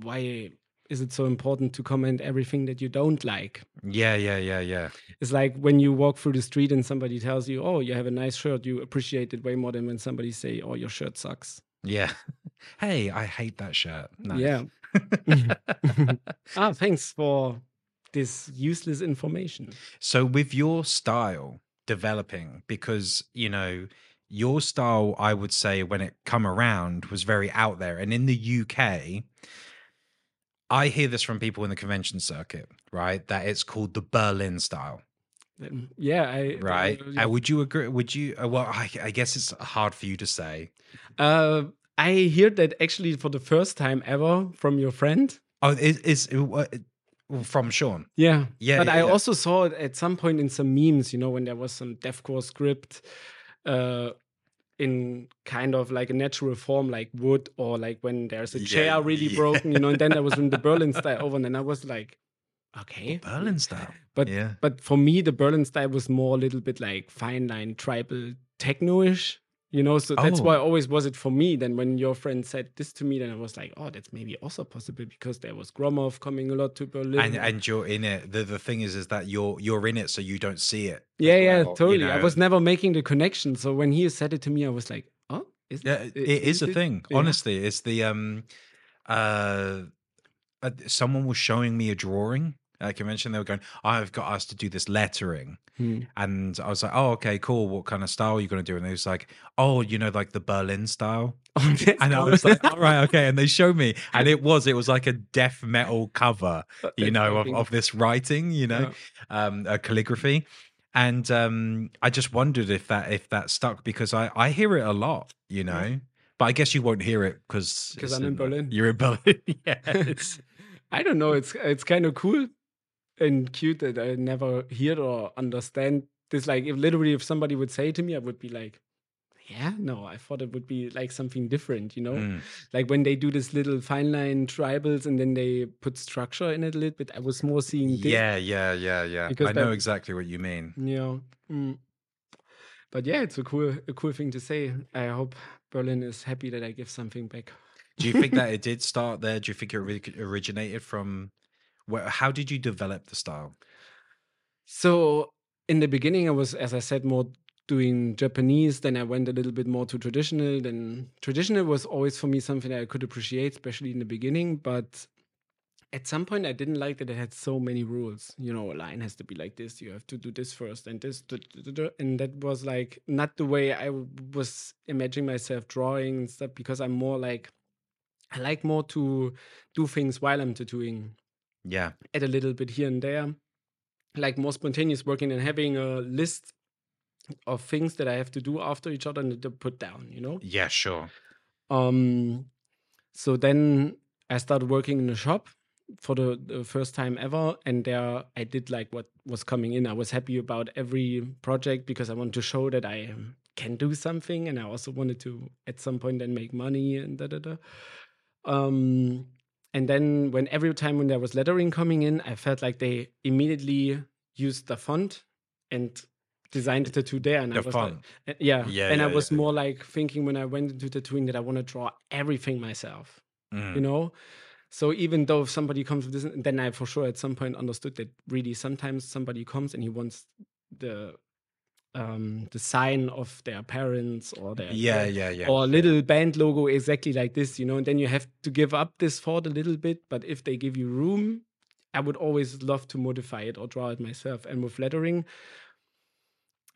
why is it so important to comment everything that you don't like? Yeah. Yeah. Yeah. Yeah. It's like when you walk through the street and somebody tells you, "Oh, you have a nice shirt," you appreciate it way more than when somebody say, "Oh, your shirt sucks." Yeah. hey, I hate that shirt. No. Yeah. ah, thanks for this useless information. So with your style developing, because you know your style, I would say when it come around was very out there, and in the UK, I hear this from people in the convention circuit, right? That it's called the Berlin style, yeah, I right? I- Uh, would you agree? Would you? Uh, well, I, I guess it's hard for you to say. Uh, I hear that actually for the first time ever from your friend. Oh, is is uh, from Sean? Yeah, Yeah, But yeah, I yeah. also saw it at some point in some memes. You know, when there was some deathcore script, uh, in kind of like a natural form, like wood, or like when there's a Yeah, chair really yeah. broken. You know, and then there was in the Berlin style over, and then I was like, okay, Berlin style. But yeah, but for me, the Berlin style was more a little bit like fine line tribal techno-ish. You know, so that's Oh. why always was it for me. Then when your friend said this to me, then I was like, oh, that's maybe also possible because there was Gromov coming a lot to Berlin. and and you're in it. The the thing is, is that you're you're in it, so you don't see it. yeah, yeah, well, you totally. I was never making the connection. So when he said it to me, I was like, oh, is it Yeah, it is a it- thing. yeah. Honestly, it's the um, uh, uh, someone was showing me a drawing a convention. They were going, "I've got us to do this lettering," Hmm. and I was like, "Oh, okay, cool. What kind of style are you going to do?" And they was like, "Oh, you know, like the Berlin style." Oh, And I was like, "All right, okay." And they showed me, and it was it was like a death metal cover, you know, of, of this writing, you know, um, a calligraphy. And um, I just wondered if that if that stuck because I I hear it a lot, you know. But I guess you won't hear it because I'm in Berlin. You're in Berlin, yeah. I don't know. It's it's kind of cool and cute that I never hear or understand this. Like, if literally, if somebody would say to me, I would be like, "Yeah, no." I thought it would be like something different, you know. Mm. Like when they do this little fine line tribals and then they put structure in it a little bit. I was more seeing this. yeah, yeah, yeah, yeah. Because I know that- exactly what you mean. Yeah. Mm. But yeah, it's a cool a cool thing to say. I hope Berlin is happy that I give something back. Do you think that it did start there? Do you think it originated from? Where, how did you develop the style? So in the beginning, I was, as I said, more doing Japanese. Then I went a little bit more to traditional. Then traditional was always for me something that I could appreciate, especially in the beginning. But at some point, I didn't like that it had so many rules. You know, a line has to be like this. You have to do this first, and this, and that was like not the way I was imagining myself drawing and stuff. Because I'm more like, I like more to do things while I'm tattooing Yeah, add a little bit here and there, like more spontaneous working and having a list of things that I have to do after each other and to put down, you know. yeah, sure. Um, so then I started working in a shop for the, the first time ever, and there I did like what was coming in. I was happy about every project because I wanted to show that I can do something, and I also wanted to at some point then make money and da da da. Um, and then when every time when there was lettering coming in, I felt like they immediately used the font and designed the tattoo there. And I The was font. uh, yeah. Yeah, and I was yeah. more like thinking when I went into tattooing that I want to draw everything myself, Mm. you know? So even though if somebody comes with this, then I for sure at some point understood that really sometimes somebody comes and he wants the um the sign of their parents or their Yeah, yeah, yeah. or a little band logo exactly like this, you know, and then you have to give up this thought a little bit. But if they give you room, I would always love to modify it or draw it myself. And with lettering,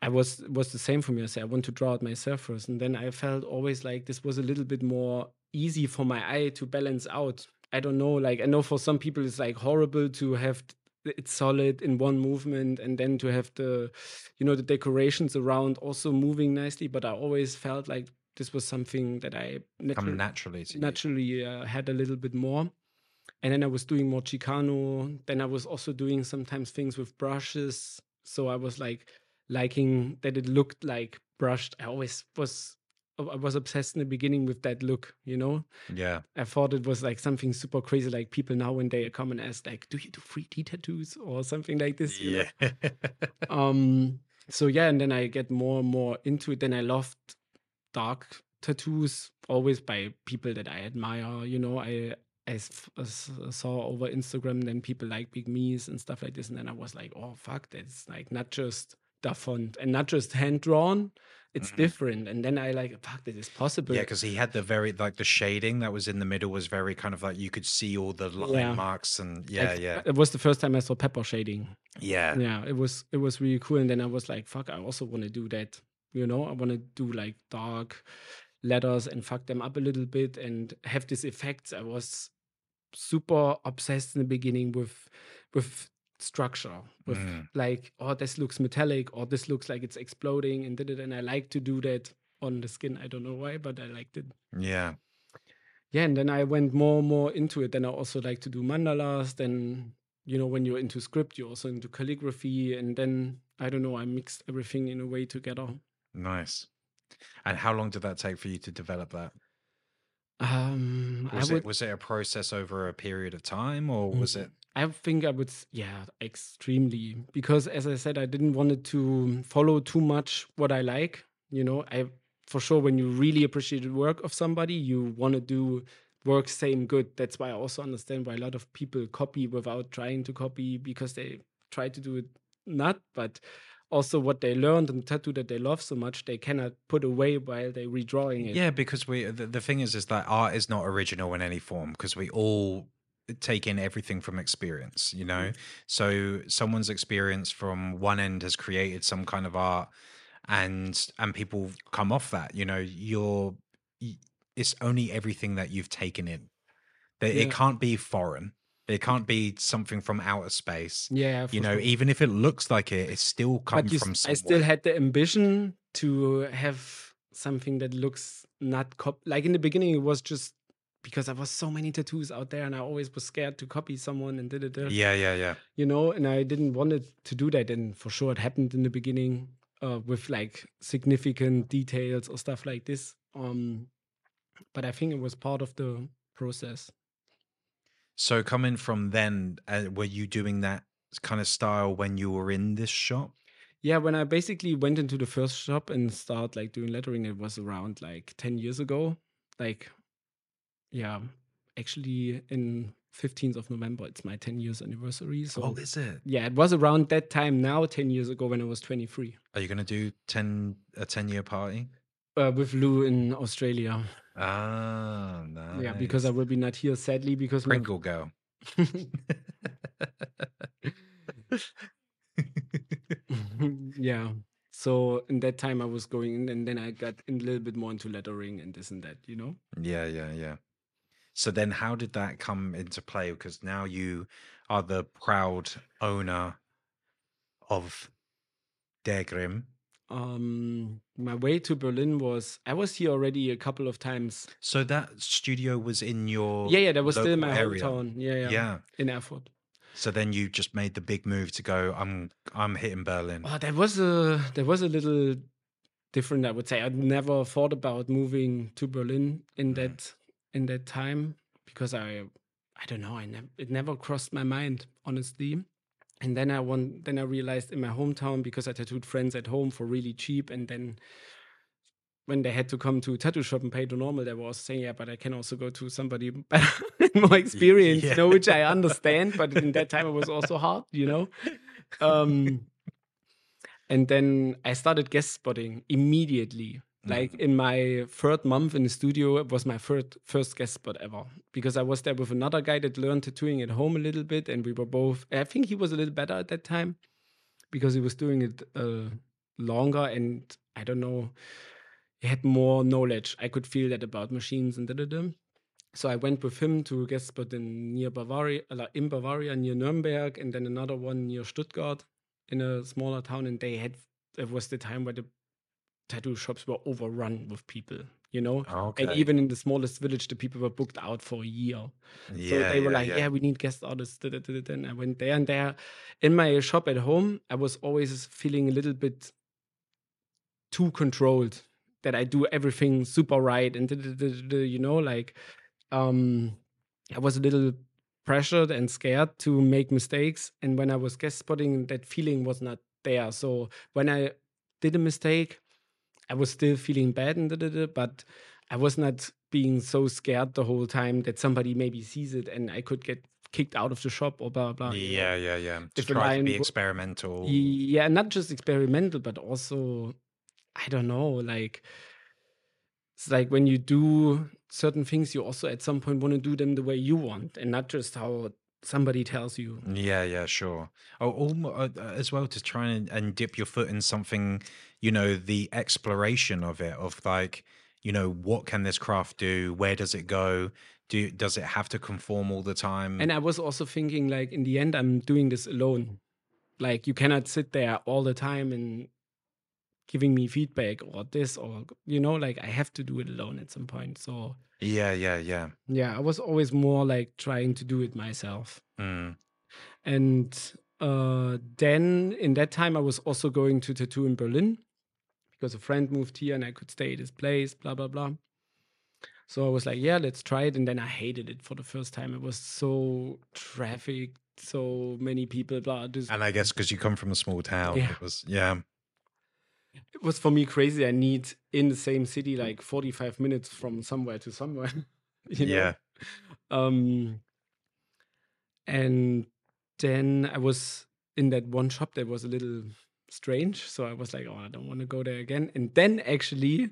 I was was the same for me. I said I want to draw it myself first, and then I felt always like this was a little bit more easy for my eye to balance out. I don't know. Like I know for some people it's like horrible to have it's solid in one movement and then to have the you know the decorations around also moving nicely. But i always felt like this was something that i Come naturally naturally uh, had a little bit more. And then i was doing more chicano. Then i was also doing sometimes things with brushes. So i was like liking that it looked like brushed. I always was i was obsessed in the beginning with that look you know Yeah. I thought it was like something super crazy. Like people now when they come and ask, like, "Do you do 3D tattoos or something like this?" Yeah. Um. So yeah, and then I get more and more into it. Then I loved dark tattoos, always by people that I admire. You know, I I uh, saw over Instagram then people like Big Meas and stuff like this, and then I was like, oh fuck, that's like not just da font and not just hand drawn. It's Mhm. different. And then I like, fuck, that is possible. Yeah, because he had the very like the shading that was in the middle was very kind of like you could see all the line Yeah. marks and yeah, yeah, It was the first time I saw pepper shading. yeah, yeah it was it was really cool and then i was like fuck i also want to do that you know i want to do like dark letters and fuck them up a little bit and have these effects i was super obsessed in the beginning with with structure with Mm. like oh this looks metallic or this looks like it's exploding and did it and i like to do that on the skin i don't know why but i liked it yeah. yeah and then i went more and more into it then i also like to do mandalas then you know when you're into script you're also into calligraphy and then i don't know i mixed everything in a way together Nice. And how long did that take for you to develop that? um Was would it was it a process over a period of time or was Mm. it i think i would yeah extremely because as i said i didn't want it to follow too much what i like you know? I for sure when you really appreciate the work of somebody you want to do work same good. That's why i also understand why a lot of people copy without trying to copy because they try to do it not but also what they learned and tattoo that they love so much they cannot put away while they redrawing it. Yeah, because we the, the thing is is that art is not original in any form because we all take in everything from experience, you know. Mm-hmm. So someone's experience from one end has created some kind of art and and people come off that, you know, you're it's only everything that you've taken in. That Yeah. it can't be foreign. It can't be something from outer space. yeah You know, sure. even if it looks like it, it's still you, from somewhere. I still had the ambition to have something that looks not cop like in the beginning it was just because there was so many tattoos out there and I always was scared to copy someone and did it yeah, yeah, yeah. you know and I didn't want it to do that and for sure it happened in the beginning uh, with like significant details or stuff like this um but I think it was part of the process So coming from then, uh, were you doing that kind of style when you were in this shop? Yeah, when I basically went into the first shop and start like doing lettering, it was around like 10 years ago. Like, yeah, actually in 15th of November, it's my 10 years anniversary. So, oh, is it? yeah, it was around that time now, 10 years ago when I was 23 Are you going to do 10 a 10 year party? uh, with Lou in Australia. Ah, nice. Yeah, because I will be not here, sadly, because my Pringle girl. yeah. So in that time I was going in and then I got in a little bit more into lettering and this and that, you know? yeah, yeah, yeah. So then how did that come into play? Because now you are the proud owner of Der Grimm. Um my way to Berlin was I was here already a couple of times. So that studio was in your Yeah, yeah, that was still my area. hometown. Yeah, yeah, yeah. In Erfurt. So then you just made the big move to go. I'm I'm hitting Berlin. Oh, that was a there was a little different, I would say. I'd never thought about moving to Berlin in Mhm. that in that time because I I don't know, I never it never crossed my mind, honestly. And then I want then I realized in my hometown because I tattooed friends at home for really cheap and then when they had to come to tattoo shop and pay the normal, they was saying, "Yeah, but I can also go to somebody better, more experienced, you know," which I understand. But in that time, it was also hard, you know. Um, and then I started guest spotting immediately. Like in my third month in the studio, it was my third first guest spot ever because I was there with another guy that learned tattooing at home a little bit, and we were both. I think he was a little better at that time because he was doing it uh, longer, and I don't know, he had more knowledge. I could feel that about machines and da da da. So I went with him to guest spot in near Bavaria, uh, in Bavaria near Nuremberg, and then another one near Stuttgart in a smaller town. And they had it was the time where the tattoo shops were overrun with people, you know. Okay. And even in the smallest village, the people were booked out for a year. yeah, so they were yeah, like, yeah. yeah. we need guest artists. da, da, da, da, da." And I went there and there. In my shop at home, I was always feeling a little bit too controlled that I do everything super right. And, you know, like um, I was a little pressured and scared to make mistakes. And when I was guest spotting, that feeling was not there. So when I did a mistake, I was still feeling bad, and da, da, da, but I was not being so scared the whole time that somebody maybe sees it and I could get kicked out of the shop or blah blah. yeah, yeah, yeah. To If try to be experimental. Yeah, not just experimental, but also I don't know, like it's like when you do certain things, you also at some point want to do them the way you want and not just how somebody tells you. Yeah, yeah, sure. Oh, uh, uh, as well to try and, and dip your foot in something, you know, the exploration of it, of like, you know, what can this craft do? Where does it go? Do does it have to conform all the time? And I was also thinking, like, in the end, I'm doing this alone. Like, you cannot sit there all the time and giving me feedback or this or, you know, like, I have to do it alone at some point. So, yeah, yeah, yeah. yeah, I was always more like trying to do it myself. Mm. And uh, then in that time, I was also going to tattoo in Berlin because a friend moved here and I could stay at his place, blah, blah, blah. So I was like, yeah, let's try it. And then I hated it for the first time. It was so traffic, so many people, blah. This, And I guess because you come from a small town, Yeah. it was yeah, it was for me crazy. I need in the same city like 45 minutes from somewhere to somewhere. you know? yeah, Um, and then I was in that one shop that was a little strange. So I was like, oh, I don't want to go there again. And then actually,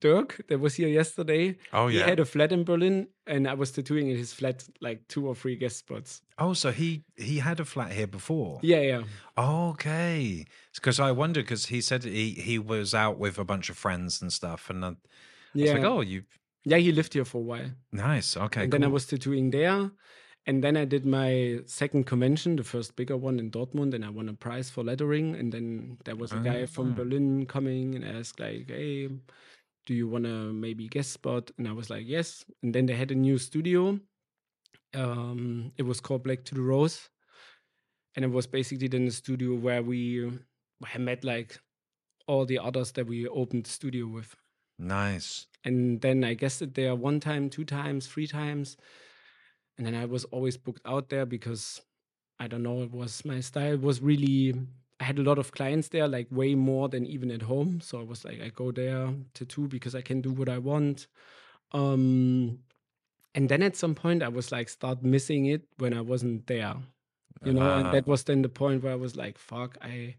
Dirk, that was here yesterday, Oh he yeah. had a flat in Berlin, and I was tattooing in his flat like two or three guest spots. oh, so he he had a flat here before. Yeah, yeah. Okay, because I wondered because he said he he was out with a bunch of friends and stuff, and I, I was Yeah. like, oh, you yeah, he lived here for a while. nice. Okay, and cool. then I was tattooing there. And then I did my second convention, the first bigger one in Dortmund, and I won a prize for lettering. And then there was a guy from Ah. Berlin coming and asked, like, hey, do you want to maybe guest spot? And I was like, yes. And then they had a new studio. Um, it was called Black to the Rose. And it was basically then the studio where we I met like all the others that we opened the studio with. nice. And then I guessed it there one time, two times, three times. And then I was always booked out there because I don't know, it was my style was really I had a lot of clients there, like way more than even at home. So I was like, I go there tattoo because I can do what I want. Um and then at some point I was like start missing it when I wasn't there. You know, Ah. and that was then the point where I was like, fuck, I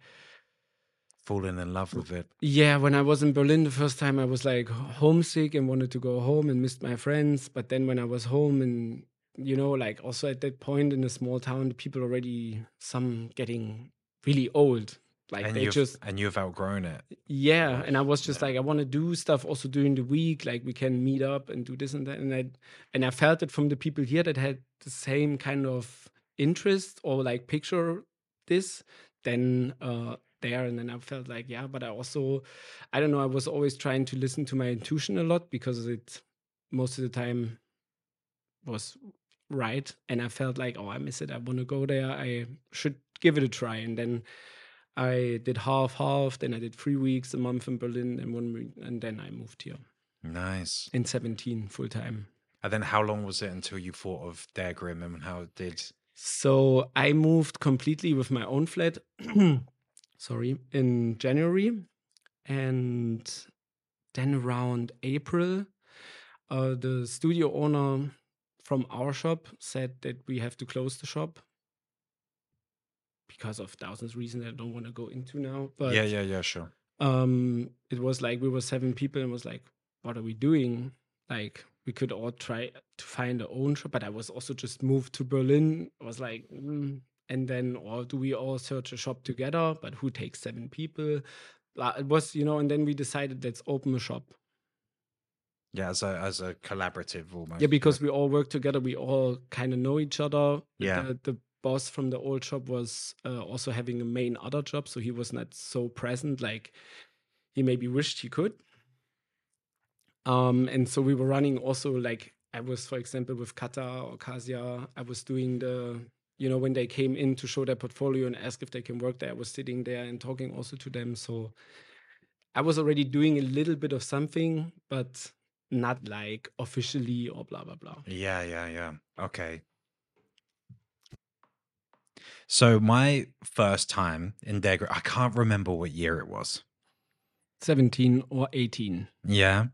Falling in love with it. yeah, when I was in Berlin the first time, I was like homesick and wanted to go home and missed my friends. But then when I was home and you know, like also at that point in a small town, the people already some getting really old. Like and they just and you've outgrown it. yeah, and I was just like, I want to do stuff also during the week. Like we can meet up and do this and that, and I and I felt it from the people here that had the same kind of interest or like picture this. Then uh, there, and then I felt like, yeah, but I also, I don't know, I was always trying to listen to my intuition a lot because it most of the time was right, and I felt like, oh, I miss it. I want to go there. I should give it a try, and then. I did half half, then I did three weeks, a month in Berlin, and one week, and then I moved here Nice. in 17 full time. And then how long was it until you thought of Der Grimm and how it did? So I moved completely with my own flat, sorry, in January. And then around April, uh, the studio owner from our shop said that we have to close the shop because of thousands of reasons I don't want to go into now. But yeah, yeah, yeah, sure. um it was like we were seven people and was like what are we doing like we could all try to find our own shop but i was also just moved to berlin i was like mm. and then or do we all search a shop together but who takes seven people it was you know and then we decided let's open a shop Yeah, as a as a collaborative almost. Yeah, because we all work together. We all kind of know each other. Yeah. The, the boss from the old job was uh, also having a main other job, so he was not so present. Like he maybe wished he could. Um, and so we were running also like I was, for example, with Kata or Kasia. I was doing the, you know, when they came in to show their portfolio and ask if they can work there. I was sitting there and talking also to them. So I was already doing a little bit of something, but not like officially or blah blah blah. Yeah, yeah, yeah. Okay. So my first time in Degra, I can't remember what year it was. 17 or 18. Yeah.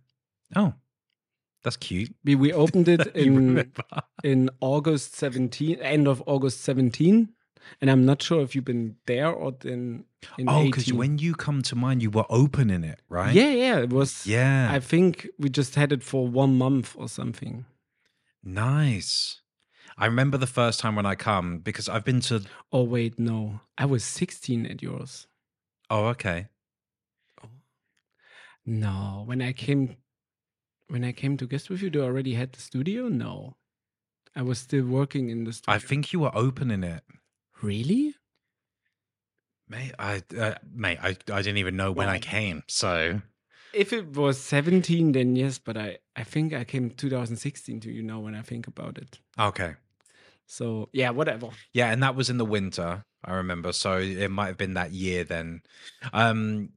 Oh, that's cute. We, we opened it in in August 17, end of August 17. And I'm not sure if you've been there or in, in Oh, because when you come to mind, you were opening it, right? Yeah, yeah. It was, Yeah. I think we just had it for one month or something. nice. I remember the first time when I come because I've been to. Oh, wait, no. I was 16 at yours. Oh, okay. Oh. No, when I came when I came to guest with you, they already had the studio? No. I was still working in the studio. I think you were opening it. Really? Mate, I, uh, mate, I, I didn't even know when I came. So, If it was 17, then yes, but I, I think I came 2016 to you now when I think about it. okay. So yeah, whatever. Yeah, and that was in the winter, I remember. So it might have been that year then. Um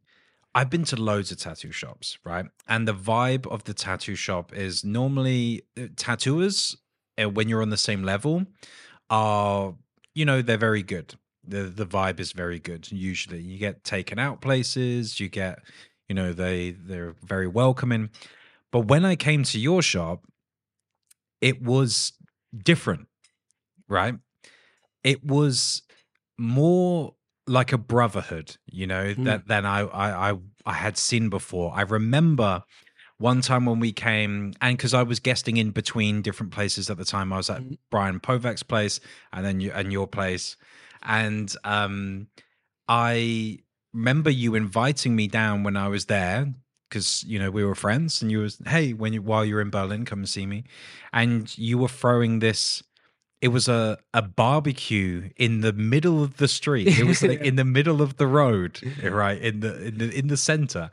I've been to loads of tattoo shops, right? And the vibe of the tattoo shop is normally uh, tattooers uh, when you're on the same level are you know, they're very good. The the vibe is very good usually. You get taken out places, you get you know, they they're very welcoming. But when I came to your shop, it was different, right? It was more like a brotherhood, you know, Hmm. that than I, I I I had seen before. I remember one time when we came, and because I was guesting in between different places at the time, I was at Mhm. Brian Povek's place, and then you and your place, and um, I remember you inviting me down when I was there because you know we were friends, and you was hey when you while you're in Berlin, come and see me, and you were throwing this. It was a, a barbecue in the middle of the street. It was like in the middle of the road, right in the in the in the center,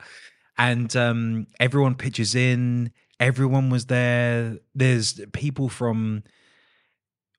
and um, everyone pitches in. Everyone was there. There's people from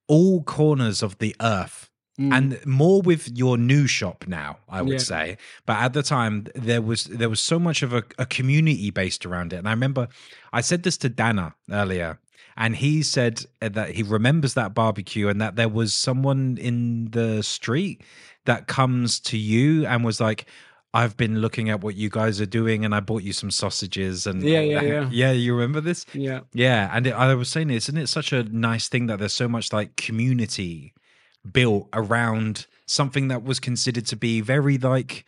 all corners of the earth Mm. and more with your new shop now i would Yeah. say but at the time there was there was so much of a, a community based around it and i remember i said this to dana earlier and he said that he remembers that barbecue and that there was someone in the street that comes to you and was like I've been looking at what you guys are doing, and I bought you some sausages. And Yeah, yeah, yeah. yeah. You remember this? yeah. Yeah, and it, I was saying, isn't it such a nice thing that there's so much like community built around something that was considered to be very like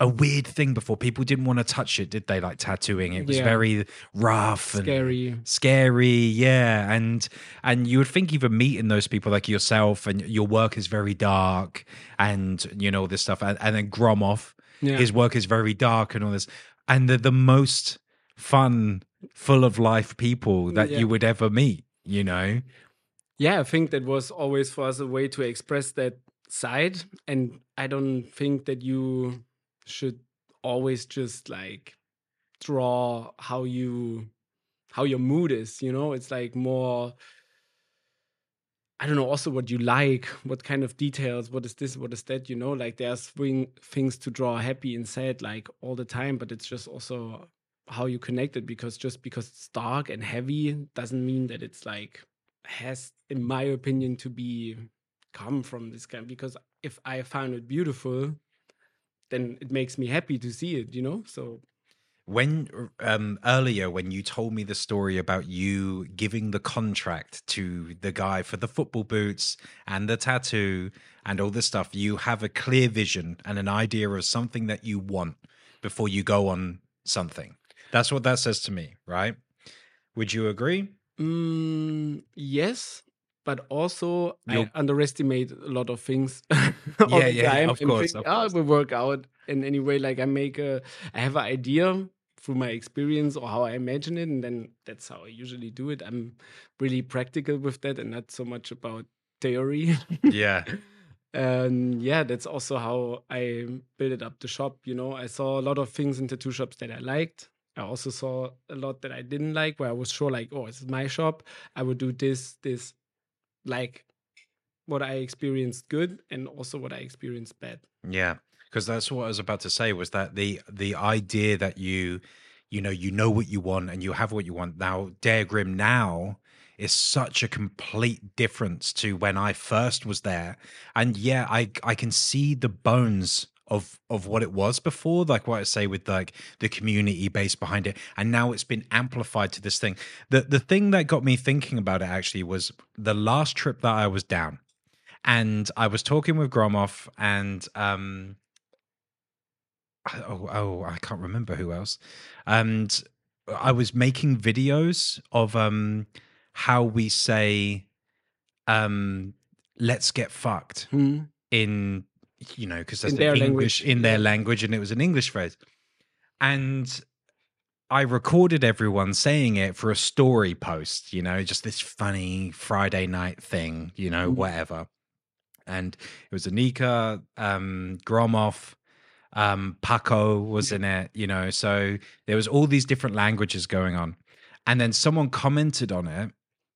a weird thing before. People didn't want to touch it, did they? Like tattooing, it was Yeah. very rough and Scary. scary yeah and and you would think even meeting those people like yourself and your work is very dark and you know this stuff and, and then gromov Yeah. his work is very dark and all this and they're the most fun full of life people mm, that Yeah. you would ever meet you know yeah, I think that was always for us a way to express that side. And I don't think that you should always just like draw how you how your mood is, you know? It's like more I don't know, also what you like, what kind of details, what is this, what is that, you know? Like there's thing, things to draw happy and sad like all the time, but it's just also how you connect it because just because it's dark and heavy doesn't mean that it's like has in my opinion to be come from this kind because if i found it beautiful then it makes me happy to see it you know so when um earlier when you told me the story about you giving the contract to the guy for the football boots and the tattoo and all this stuff you have a clear vision and an idea of something that you want before you go on something. That's what that says to me right? Would you agree? Mm, yes but also You're- i underestimate a lot of things all Yeah, the yeah, time of course, think, of "Oh, course." it will work out in any way. Like i make a i have an idea through my experience or how I imagine it, and then that's how I usually do it. I'm really practical with that, and not so much about theory. Yeah. and yeah, that's also how I built up the shop. You know, I saw a lot of things in tattoo shops that I liked. I also saw a lot that I didn't like, where I was sure, like, oh, this is my shop. I would do this, this, like what I experienced good, and also what I experienced bad. Yeah, because that's what I was about to say was that the the idea that you you know you know what you want and you have what you want. Now Der Grimm now is such a complete difference to when I first was there. And yeah I I can see the bones of of what it was before like what I say with like the community base behind it. And now it's been amplified to this thing. The the thing that got me thinking about it actually was the last trip that I was down. And I was talking with Gromov and um oh, oh I can't remember who else. And I was making videos of um how we say um let's get fucked Hmm. in you know because that's In the their English language, in their language and it was an English phrase. And I recorded everyone saying it for a story post, you know, just this funny Friday night thing, you know, Mhm. whatever. And it was Anika, um, Gromov, um, Paco was in it, you know, so there was all these different languages going on. And then someone commented on it,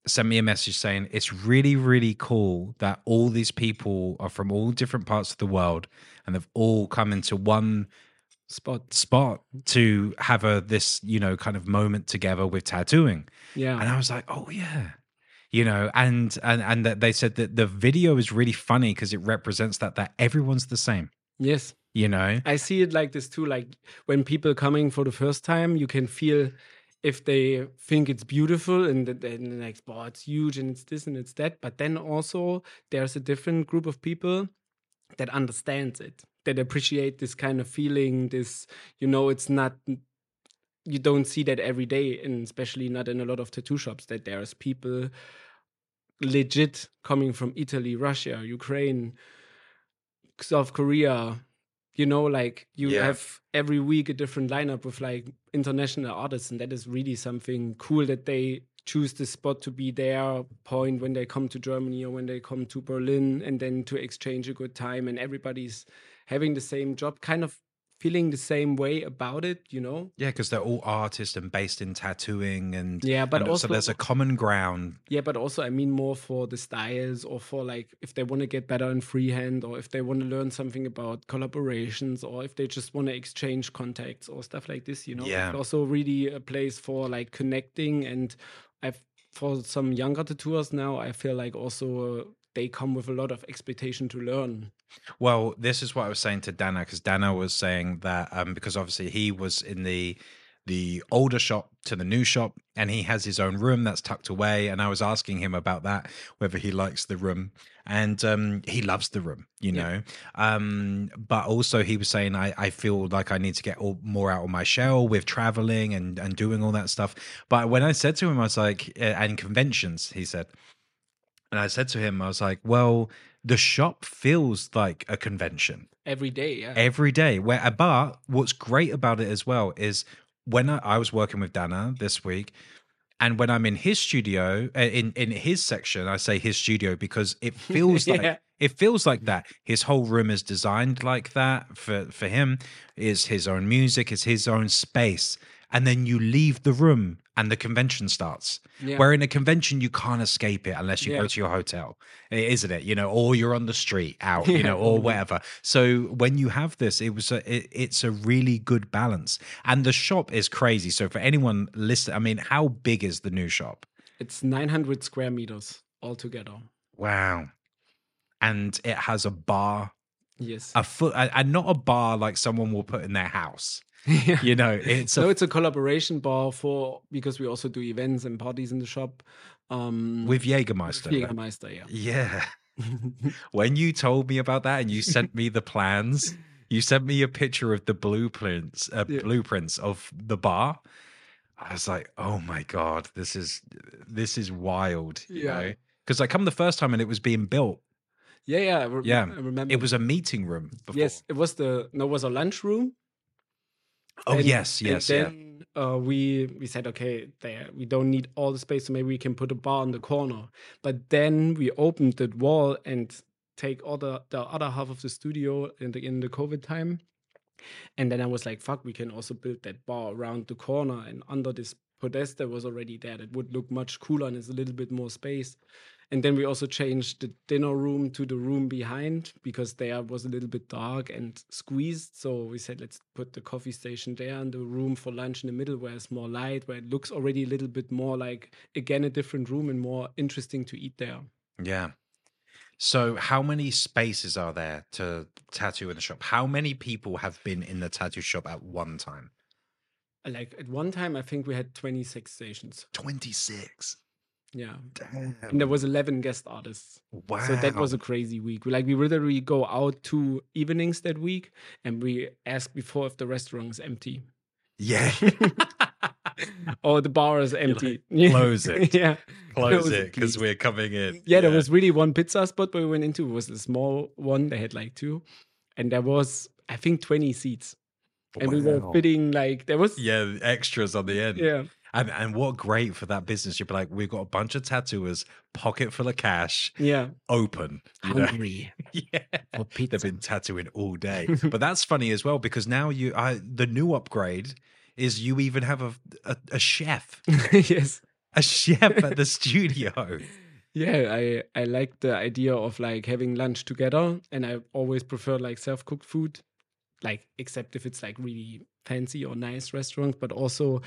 sent me a message saying it's really, really cool that all these people are from all different parts of the world and they've all come into one Spot. spot to have a this you know kind of moment together with tattooing Yeah. and i was like oh yeah you know and and and that they said that the video is really funny because it represents that that everyone's the same Yes. You know I see it like this too. Like when people coming for the first time, you can feel if they think it's beautiful and then like, oh, it's huge and it's this and it's that. But then also there's a different group of people that understands it, that appreciate this kind of feeling. This, you know, it's not. You don't see that every day, and especially not in a lot of tattoo shops. That there's people legit coming from Italy, Russia, Ukraine, South Korea, you know like you Yeah. have every week a different lineup with like international artists and that is really something cool that they choose the spot to be their point when they come to germany or when they come to berlin and then to exchange a good time and everybody's having the same job kind of feeling the same way about it you know? Yeah because they're all artists and based in tattooing and Yeah, but and also- so there's a common ground. Yeah but also i mean more for the styles or for like if they want to get better in freehand or if they want to learn something about collaborations or if they just want to exchange contacts or stuff like this you know? Yeah. it's also really a place for like connecting and i've for some younger tattooers now i feel like also uh, they come with a lot of expectation to learn. Well, this is what I was saying to Dana because Dana was saying that um, because obviously he was in the the older shop to the new shop and he has his own room that's tucked away and I was asking him about that whether he likes the room and um, he loves the room you Yeah. know? Um, but also he was saying I, I feel like I need to get all, more out of my shell with traveling and and doing all that stuff. But when I said to him I was like uh, and conventions he said and I said to him I was like well the shop feels like a convention every day yeah every day. Where, but what's great about it as well is when I, I was working with Dana this week, and when I'm in his studio, uh, in in his section, I say his studio because it feels like Yeah. it feels like that. His whole room is designed like that for for him. Is his own music, is his own space, and then you leave the room and the convention starts. Yeah. Where in a convention you can't escape it unless you go to your hotel, isn't it? You know, or you're on the street out, you know, or whatever. So when you have this, it was a, it, it's a really good balance, and the shop is crazy. So for anyone listening, I mean, how big is the new shop? it's 900 square meters altogether Wow, and it has a bar, yes a foot, and not a bar like someone will put in their house. yeah. You know, it's so a, it's a collaboration bar for because we also do events and parties in the shop um with Jägermeister. right? Jägermeister, yeah Yeah. when you told me about that and you sent me the plans, you sent me a picture of the blueprints, uh, Yeah. blueprints of the bar. I was like, "Oh my god, this is this is wild," you Yeah. know? Because I come the first time and it was being built. yeah yeah I re- Yeah, I remember It was a meeting room. Before. yes it was the no it was a lunch room Oh and- yes, and yes, yeah. uh, we we said, okay, there we don't need all the space, so maybe we can put a bar in the corner. But then we opened that wall and take all the, the other half of the studio in the in the COVID time. And then I was like, fuck, we can also build that bar around the corner and under this podest that was already there. That would look much cooler and it's a little bit more space. And then we also changed the dinner room to the room behind because there was a little bit dark and squeezed. So we said, let's put the coffee station there and the room for lunch in the middle where it's more light, where it looks already a little bit more like, again, a different room and more interesting to eat there. Yeah. So, how many spaces are there to tattoo in the shop? How many people have been in the tattoo shop at one time? Like at one time, I think we had 26 stations. 26. Yeah. Damn. And there was 11 guest artists. wow. So that was a crazy week. Like we literally go out two evenings that week and we ask before if the restaurant is empty. Yeah. or the bar is empty. close it. yeah. Close was it because we're coming in. Yeah, there was really one pizza spot where we went into. It was a small one. They had like two. And there was, I think, 20 seats. And we were fitting like there was Yeah, extras on the end. yeah. And, and what great for that business. You'd be like, we've got a bunch of tattooers, pocket full of cash, Yeah. open. Hungry yeah. for They've been tattooing all day. but that's funny as well because now you, I, the new upgrade is you even have a, a, a chef, yes. a chef at the studio. Yeah, I I like the idea of like having lunch together, and I always prefer like self cooked food, like except if it's like really fancy or nice restaurants, but also,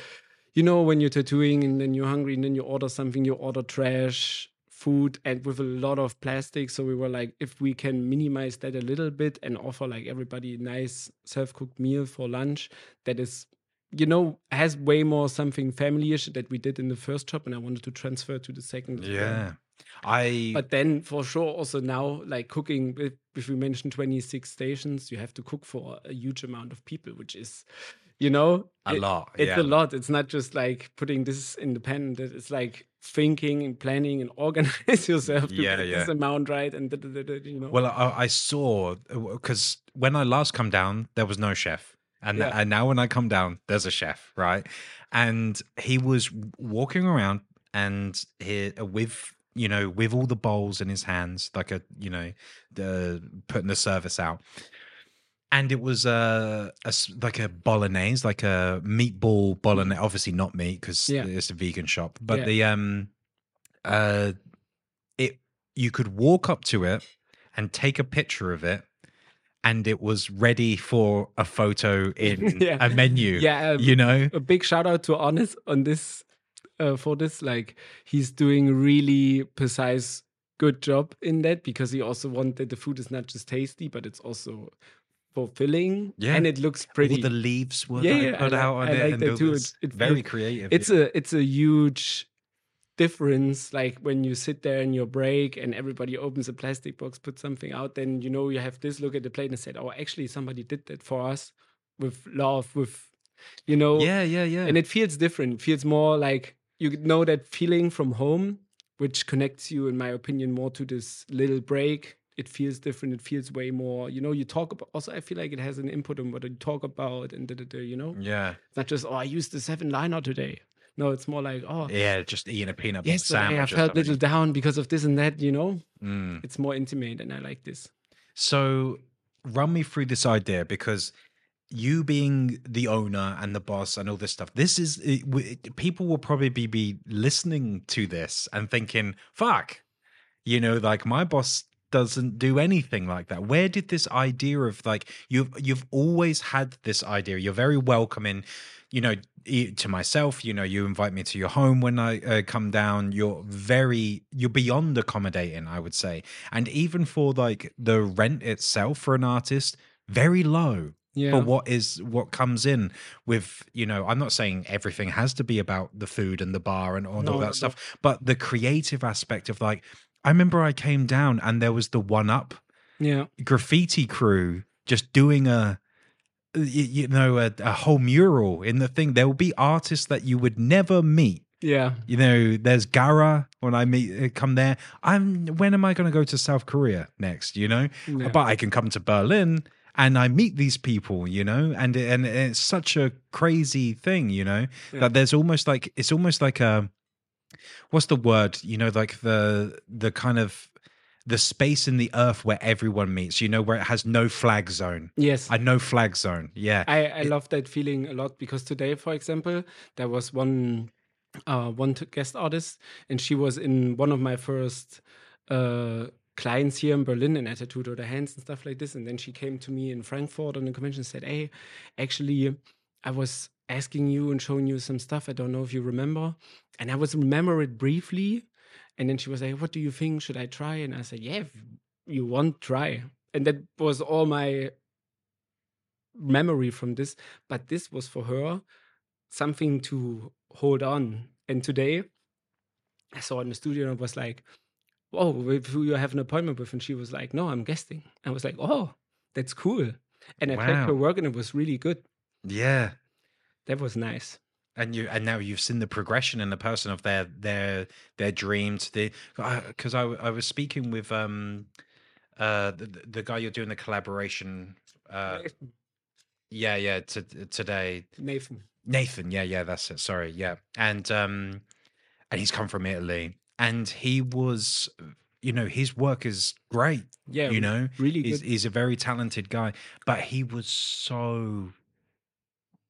you know, when you're tattooing and then you're hungry and then you order something, you order trash food and with a lot of plastic. So we were like, if we can minimize that a little bit and offer like everybody a nice self cooked meal for lunch, that is. You know, has way more something family-ish that we did in the first job, and I wanted to transfer to the second. well. Yeah. I, But then for sure, also now, like cooking, if, if we mentioned 26 stations, you have to cook for a huge amount of people, which is, you know, a it- lot. It's yeah. a lot. It's not just like putting this in the pen. It's like thinking and planning and organize yourself to Yeah, get yeah. this amount right. And da, da, da, da, you know, Well, I, I saw uh, because when I last come down, there was no chef, and Yeah. and now when I come down, there's a chef, right? And he was walking around and here uh, with you know with all the bowls in his hands, like a you know the putting the service out. And it was a, a like a bolognese, like a meatball bolognese. Obviously not meat because. Yeah. it's a vegan shop. But Yeah. the um, uh, it you could walk up to it and take a picture of it and it was ready for a photo in Yeah. a menu yeah, um, you know a big shout out to Honest on this uh, for this. Like he's doing a really precise, good job in that because he also wanted the food is not just tasty, but it's also fulfilling. Yeah. and it looks pretty. all the leaves were Yeah, like, yeah, I put like- out on I it like and that too. was It- it very creative it's yeah. a it's a huge difference like when you sit there in your break and everybody opens a plastic box puts something out then you know you have this look at the plate and said oh actually somebody did that for us with love with you know yeah yeah yeah and it feels different it feels more like you know that feeling from home which connects you in my opinion more to this little break it feels different it feels way more you know you talk about also i feel like it has an input on what you talk about and da, da, da, you know? Yeah. It's not just oh i used the seven liner today. No it's more like oh yeah just eating a peanut butter yesterday sandwich i felt a little down because of this and that you know? Mm. it's more intimate and i like this. So, run me through this idea because you being the owner and the boss and all this stuff, this is it, w- people will probably be, be listening to this and thinking, "Fuck," you know, like my boss doesn't do anything like that. Where did this idea of like you've you've always had this idea? You're very welcoming, you know, to myself. You know, you invite me to your home when I uh, come down. You're very you're beyond accommodating, I would say, and even for like the rent itself for an artist, very low yeah for what is what comes in with you know i'm not saying everything has to be about the food and the bar and all, No, all no, no. that stuff but the creative aspect of like i remember i came down and there was the one up yeah. graffiti crew just doing a you, know a, a whole mural in the thing. There will be artists that you would never meet. Yeah. You know there's gara when i meet uh, come there. I'm when am i going to go to south korea next you know? Yeah. but i can come to berlin and I meet these people, you know, and and it's such a crazy thing, you know, Yeah. that there's almost like it's almost like a what's the word, you know, like the the kind of the space in the earth where everyone meets, you know, where it has no flag zone. Yes. A no flag zone. Yeah. I, I love that feeling a lot because today, for example, there was one uh, one guest artist, and she was in one of my first uh, clients here in Berlin in Attitude or the Hands and stuff like this. And then she came to me in Frankfurt on the convention and said, "Hey, actually, I was asking you and showing you some stuff. I don't know if you remember, and I was remember it briefly." And then she was like, "What do you think? Should I try?" And I said, "Yeah, if you want, try." And that was all my memory from this, but this was for her something to hold on. And today, I saw in the studio and was like, "Oh, who you have an appointment with?" And she was like, "No, I'm guesting." I was like, "Oh, that's cool." And I checked her work, and it was really good. Yeah. That was nice. and you and now you've seen the progression in the person of their their their dreams. The because I, I was speaking with um uh the, the guy you're doing the collaboration uh yeah yeah to, today. Nathan. nathan yeah yeah that's it sorry yeah. And um and he's come from italy. And he was you know his work is great Yeah, you know? really he's, he's a very talented guy. But he was so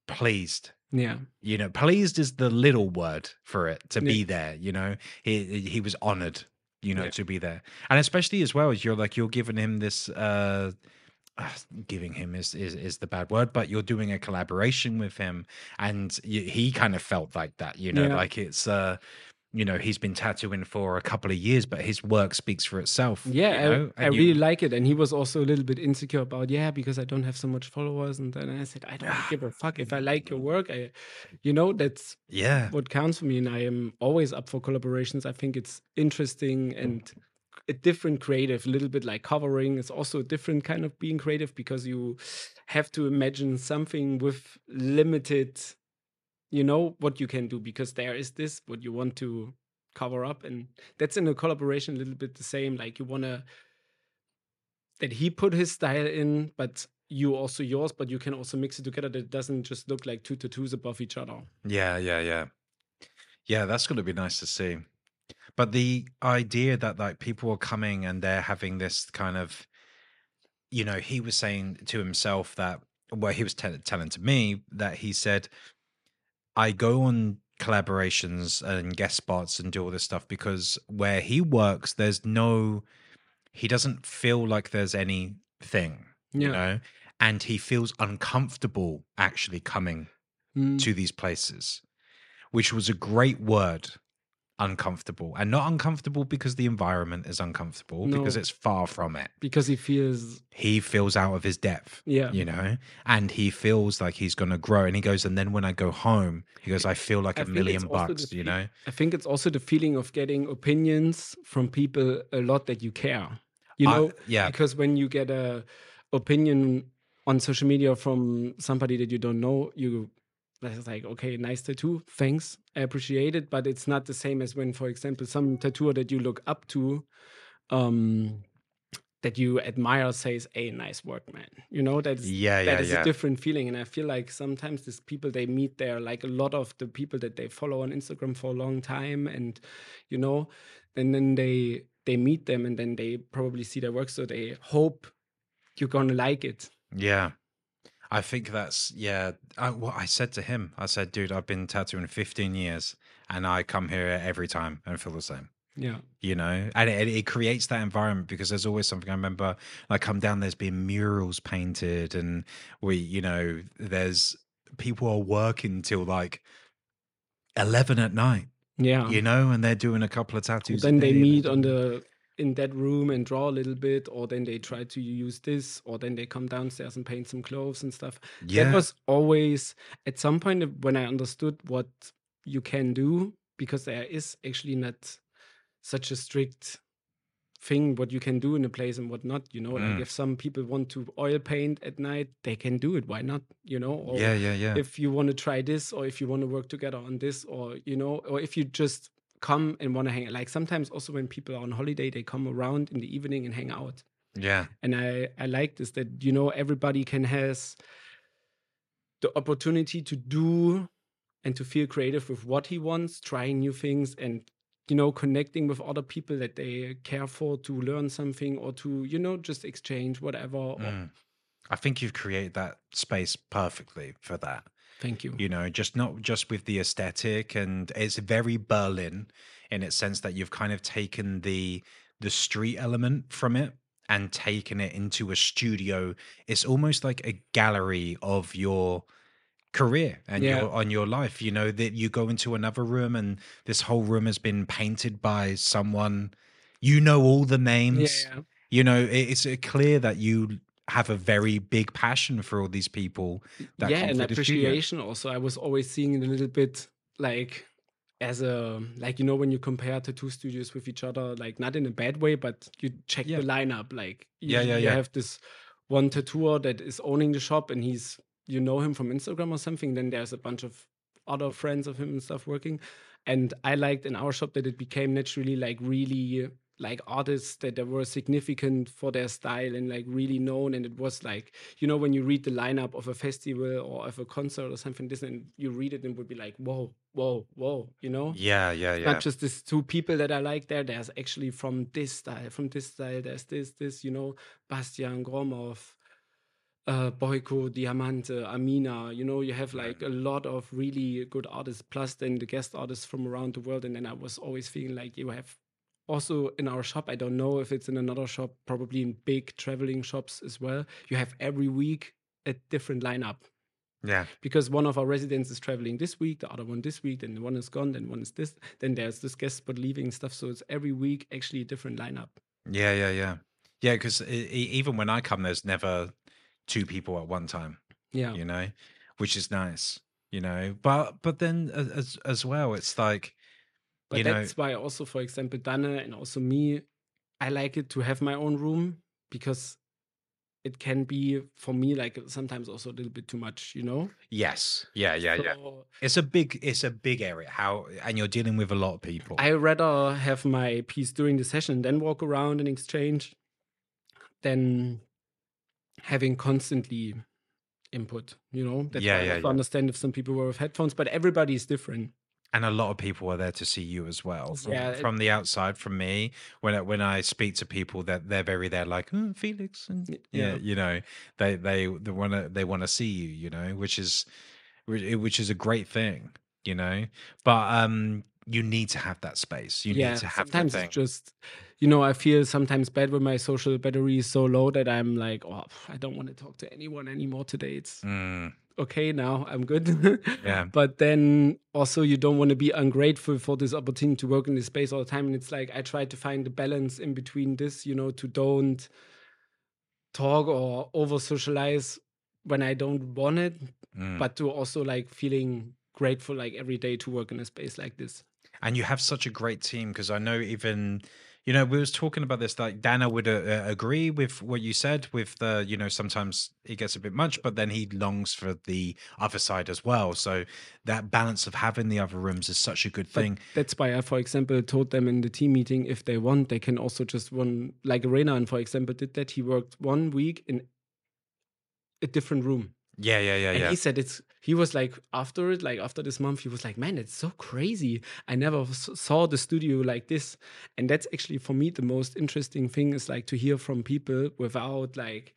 pleased Yeah, you know pleased is the little word for it to Yeah. be there you know he he was honored you know Yeah. to be there and especially as well as you're like you're giving him this uh uh, giving him is, is is the bad word but you're doing a collaboration with him and y he kind of felt like that you know Yeah. like it's uh you know he's been tattooing for a couple of years but his work speaks for itself yeah, you know? I, I you- really like it. And he was also a little bit insecure about, yeah, because I don't have so much followers. And then I said, I don't give a fuck if I like your work. I, you know, that's yeah what counts for me and i am always up for collaborations i think it's interesting and a different creative a little bit like covering it's also a different kind of being creative because you have to imagine something with limited you know what you can do because there is this what you want to cover up and that's in a collaboration a little bit the same like you want to that he put his style in but you also yours but you can also mix it together that it doesn't just look like two tattoos above each other Yeah, yeah, yeah. Yeah, that's going to be nice to see. But the idea that like people are coming and they're having this kind of, you know, he was saying to himself that, well, he was tell telling to me that he said, I go on collaborations and guest spots and do all this stuff because where he works, there's no, he doesn't feel like there's anything, you know, and he feels uncomfortable actually coming Mm. to these places, which was a great word, uncomfortable. And not uncomfortable because the environment is uncomfortable, because it's far from it. because he feels He feels out of his depth, yeah you know, and he feels like he's going to grow. And he goes, and then when I go home, he goes, I feel like I a million also the bucks, you know? i think it's also the feeling of getting opinions from people a lot that you care you know yeah. because when you get a opinion on social media from somebody that you don't know you it's like okay nice tattoo thanks i appreciate it but it's not the same as when for example some tattooer that you look up to um that you admire says hey nice work man you know that's Yeah, yeah, that is yeah. a different feeling and i feel like sometimes these people they meet there like a lot of the people that they follow on instagram for a long time and you know and then they they meet them and then they probably see their work so they hope you're gonna like it Yeah. I think that's, yeah. I, what I said to him, I said, dude, I've been tattooing 15 years and I come here every time and feel the same. yeah you know and it, it creates that environment because there's always something i remember like come down there's been murals painted and we you know there's people are working till like 11 at night yeah you know and they're doing a couple of tattoos then they meet on the in that room and draw a little bit or then they try to use this or then they come downstairs and paint some clothes and stuff. Yeah. that was always at some point when I understood what you can do because there is actually not such a strict thing what you can do in a place and what not you know Mm. like if some people want to oil paint at night they can do it. Why not? You know or yeah yeah yeah. if you want to try this or if you want to work together on this or you know or if you just come and want to hang out. like sometimes also when people are on holiday they come around in the evening and hang out Yeah. and I I like this that you know everybody can has the opportunity to do and to feel creative with what he wants, trying new things and you know connecting with other people that they care for to learn something or to you know just exchange whatever. or- Mm. I think you've created that space perfectly for that. Thank you. you know just not just with the aesthetic and it's very berlin in its sense that you've kind of taken the the street element from it and taken it into a studio it's almost like a gallery of your career and Yeah. your on your life you know that you go into another room and this whole room has been painted by someone you know all the names Yeah, you know it's uh, clear that you have a very big passion for all these people that yeah and the studio. appreciation also i was always seeing it a little bit like as a like you know when you compare tattoo studios with each other like not in a bad way but you check Yeah. the lineup like Yeah, you, yeah, you yeah. have this one tattooer that is owning the shop and he's you know him from instagram or something then there's a bunch of other friends of him and stuff working and i liked in our shop that it became naturally like really like artists that were significant for their style and like really known and it was like you know when you read the lineup of a festival or of a concert or something this and you read it and would be like whoa whoa whoa you know Yeah, yeah, yeah. not just these two people that I like there. There's actually from this style, from this style, there's this, this, you know, Bastian Gromov, uh, Boyko, Diamante, Amina. You know, you have like a lot of really good artists, plus then the guest artists from around the world. And then I was always feeling like you have also in our shop, I don't know if it's in another shop, probably in big traveling shops as well. You have every week a different lineup yeah, because one of our residents is traveling this week, the other one this week, then the one is gone, then one is this, then there's this guest spot leaving stuff. So it's every week actually a different lineup. yeah, yeah, yeah, yeah. Because even when I come, there's never two people at one time. Yeah. You know, which is nice. You know, but but then as as well, it's like But you know, that's why also, for example, Danne and also me, I like it to have my own room because it can be for me like sometimes also a little bit too much, you know? yes, yeah, yeah, yeah. It's a big it's a big area. How and you're dealing with a lot of people. I rather have my piece during the session, then walk around and exchange, than having constantly input. You know, that's Yeah, why I yeah, have to yeah. understand if some people were with headphones, but everybody is different. And a lot of people are there to see you as well from, Yeah, from the outside from me when I, when I speak to people that they're very there like oh, Felix and yeah. yeah. you know they they they want to they want to see you you know which is which is a great thing you know but um you need to have that space you yeah, need to have that sometimes thing it's just, you know, I feel sometimes bad when my social battery is so low that I'm like, oh, I don't want to talk to anyone anymore today. It's Mm, okay now, I'm good. yeah but then also you don't want to be ungrateful for this opportunity to work in this space all the time and it's like i try to find the balance in between this you know to don't talk or over socialize when i don't want it mm. but to also like feeling grateful like every day to work in a space like this and you have such a great team because I know even you know we was talking about this like Dana would uh, uh, agree with what you said with the you know sometimes it gets a bit much but then he longs for the other side as well so that balance of having the other rooms is such a good But thing that's why I, for example, told them in the team meeting if they want, they can also just one like Renan, for example, did that. He worked one week in a different room. Yeah yeah yeah and yeah he said it's he was like after it like after this month he was like man it's so crazy i never saw the studio like this and that's actually for me the most interesting thing is like to hear from people without like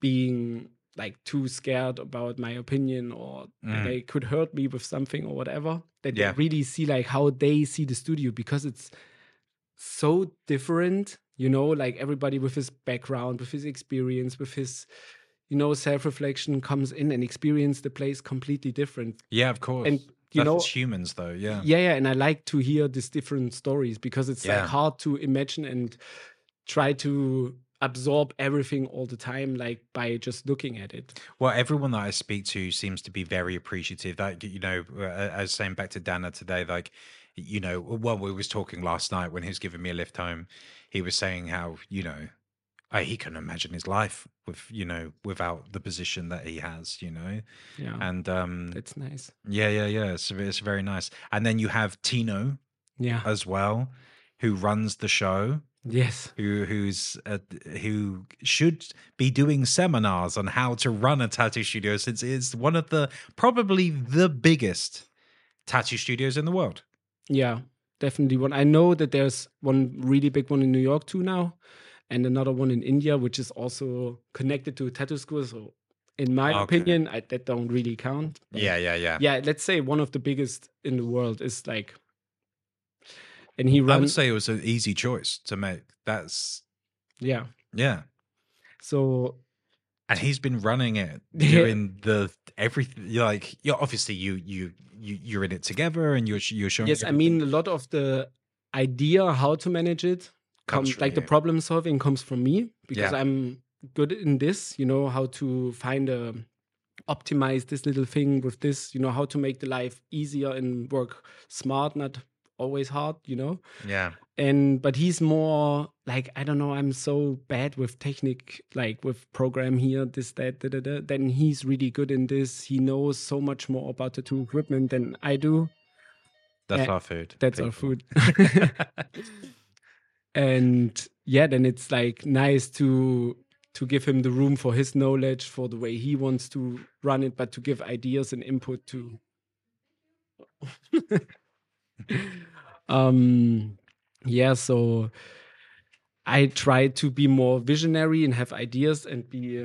being like too scared about my opinion or Mm. they could hurt me with something or whatever that Yeah. they really see like how they see the studio because it's so different you know like everybody with his background with his experience with his you know self-reflection comes in and experience the place completely different yeah of course and you That's know humans though yeah yeah yeah and i like to hear these different stories because it's Yeah. like hard to imagine and try to absorb everything all the time like by just looking at it Well, everyone that I speak to seems to be very appreciative. That you know, uh, as saying back to Dana today, like you know, well, we was talking last night when he was giving me a lift home. He was saying how you know, uh, he can imagine his life with you know without the position that he has, you know, yeah and um, that's nice yeah, yeah, yeah, it's it's very nice. And then you have Tino yeah as well, who runs the show. Yes. who who's uh, who should be doing seminars on how to run a tattoo studio since it's one of the probably the biggest tattoo studios in the world. Yeah, definitely one. I know that there's one really big one in New York too now, and another one in India, which is also connected to a tattoo school. So, in my Okay. opinion, I, that don't really count. Yeah, yeah, yeah. yeah. Let's say one of the biggest in the world is like, and he I would say it was an easy choice to make. That's Yeah. yeah. So And he's been running it Yeah. during the everything. Like, you obviously you you you you're in it together, and you're you're showing. yes, I mean a lot of the idea how to manage it Comes like the problem solving comes from me because Yeah. I'm good in this, you know, how to find a optimize this little thing with this, you know, how to make the life easier and work smart, not always hard, you know. yeah, And but he's more like I don't know, I'm so bad with technique, like with program here, this, that, da, da, da. Then he's really good in this. He knows so much more about the two equipment than I do. that's Uh, our food. That's our food. and yeah then it's like nice to to give him the room for his knowledge for the way he wants to run it but to give ideas and input to um yeah so i try to be more visionary and have ideas and be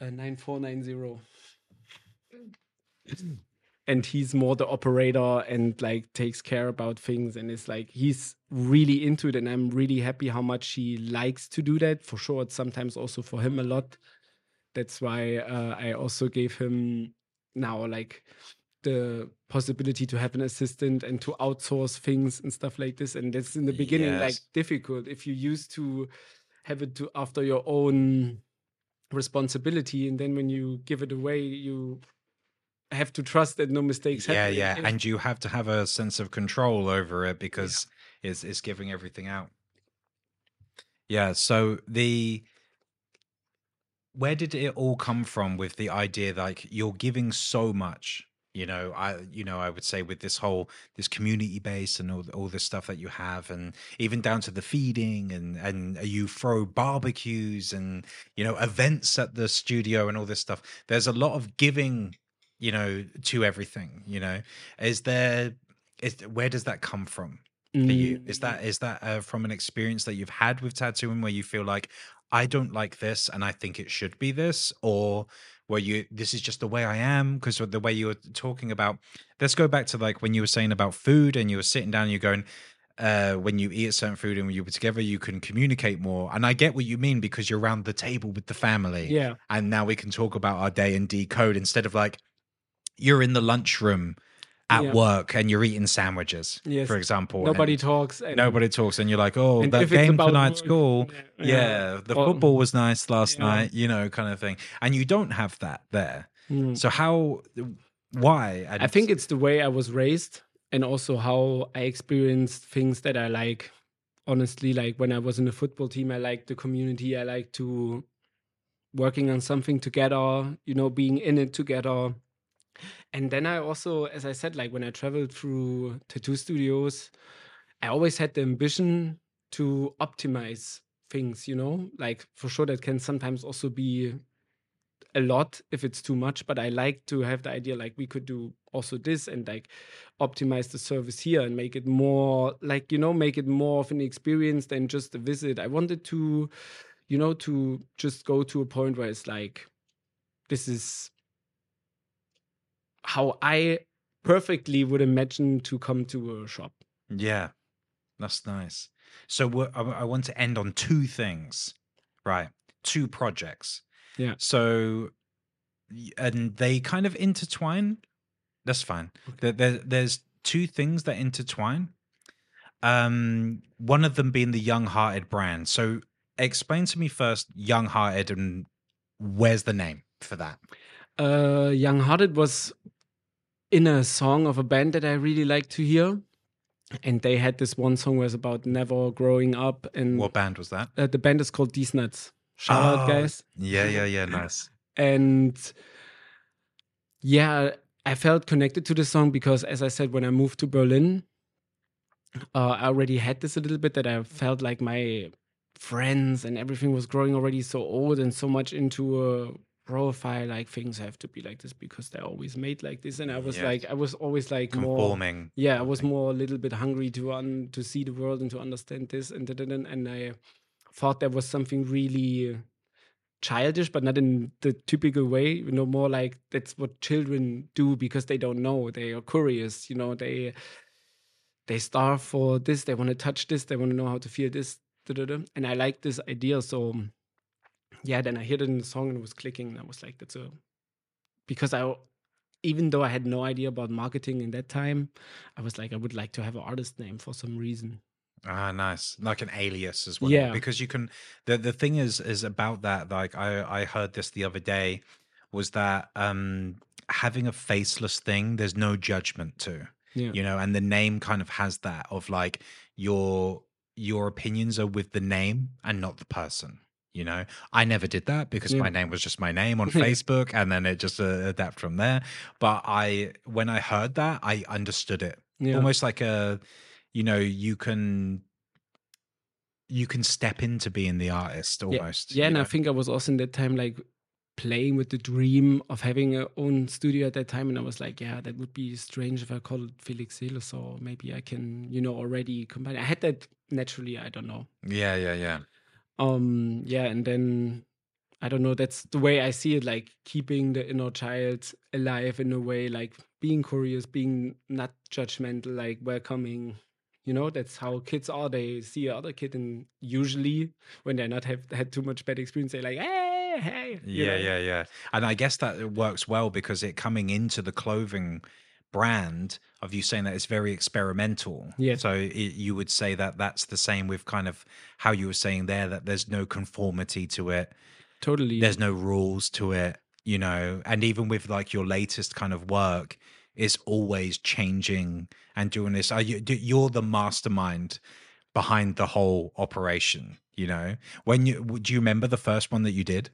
a 9490 and he's more the operator and like takes care about things and it's like he's really into it and i'm really happy how much he likes to do that. For sure it's sometimes also for him a lot. That's why uh, i also gave him now like the possibility to have an assistant and to outsource things and stuff like this. And that's in the beginning like difficult. If you used to have it to after your own responsibility and then when you give it away you have to trust that no mistakes yeah, happen yeah, again. and you have to have a sense of control over it because it's it's giving everything out. Yeah. So the where did it all come from with the idea like you're giving so much you know i you know i would say with this whole this community base and all, all this stuff that you have and even down to the feeding and and uh, you throw barbecues and you know events at the studio and all this stuff there's a lot of giving you know to everything you know? Is there is where does that come from for you? Is Mm, that is that uh, from an experience that you've had with tattooing where you feel like i don't like this and i think it should be this or where you this is just the way i am because the way you were talking about let's go back to like when you were saying about food and you were sitting down and you're going uh when you eat a certain food and when you were together you can communicate more. And i get what you mean because you're around the table with the family yeah. and now we can talk about our day and decode instead of like you're in the lunchroom at Yeah. work and you're eating sandwiches Yes. for example nobody talks and nobody talks and you're like oh that game tonight's cool yeah, yeah, the Or- football was nice last Yeah. night you know kind of thing and you don't have that there Mm. so how why and I think it's the way I was raised and also how I experienced things that I like. Honestly, like when I was in the football team, I liked the community. I like to working on something together, you know, being in it together. And then I also, as I said, like when I traveled through tattoo studios, I always had the ambition to optimize things, you know, like for sure that can sometimes also be a lot if it's too much but i like to have the idea like we could do also this and like optimize the service here and make it more like you know make it more of an experience than just a visit. I wanted to you know to just go to a point where it's like this is how i perfectly would imagine to come to a shop. Yeah that's nice. So we're- I, I want to end on two things right? Two projects. Yeah. so and they kind of intertwine? That's fine. There, there, there's two things that intertwine. Um one of them being the young hearted brand. So explain to me first young hearted and where's the name for that? Uh young hearted was in a song of a band that i really like to hear. And they had this one song was about never growing up and what band was that? Uh, the band is called Deez Nuts. Shout out Oh, guys. yeah yeah yeah nice. And yeah i felt connected to the song because as i said when i moved to berlin uh, I already had this a little bit that I felt like my friends and everything was growing already so old and so much into a profile like things have to be like this because they're always made like this and i was Yes. like i was always like more yeah i was more a little bit hungry to un to see the world and to understand this and and i thought there was something really childish but not in the typical way you know more like that's what children do because they don't know they are curious you know they they starve for this they want to touch this they want to know how to feel this da- da- da. and i like this idea so yeah then i heard it in the song and it was clicking and i was like that's a because i even though i had no idea about marketing in that time i was like i would like to have an artist name for some reason Ah, nice. Like an alias as well. Yeah. Because you can the the thing is is about that, like I I heard this the other day, was that um having a faceless thing, there's no judgment to. yeah You know, and the name kind of has that of like your your opinions are with the name and not the person. You know, I never did that because Yeah. my name was just my name on Facebook, and then it just uh, adapt from there. But I, when I heard that, I understood it. Yeah. Almost like a you know you can you can step into being the artist almost yeah you and i think i was also in that time like playing with the dream of having a own studio at that time and i was like yeah that would be strange if i called it felix Seele, or maybe i can you know already combine. I had that naturally i don't know. Yeah yeah yeah um yeah and then i don't know that's the way i see it like keeping the inner child alive in a way like being curious being not judgmental like welcoming you know that's how kids are they see other kid and usually when they're not have had too much bad experience they're like hey hey yeah know? yeah yeah and i guess that it works well because it coming into the clothing brand of you saying that it's very experimental. Yeah. so it, you would say that that's the same with kind of how you were saying there that there's no conformity to it. Totally. There's no rules to it you know? And even with like your latest kind of work it's always changing and doing this. Are you you're the mastermind behind the whole operation you know? When you do you remember the first one that you did?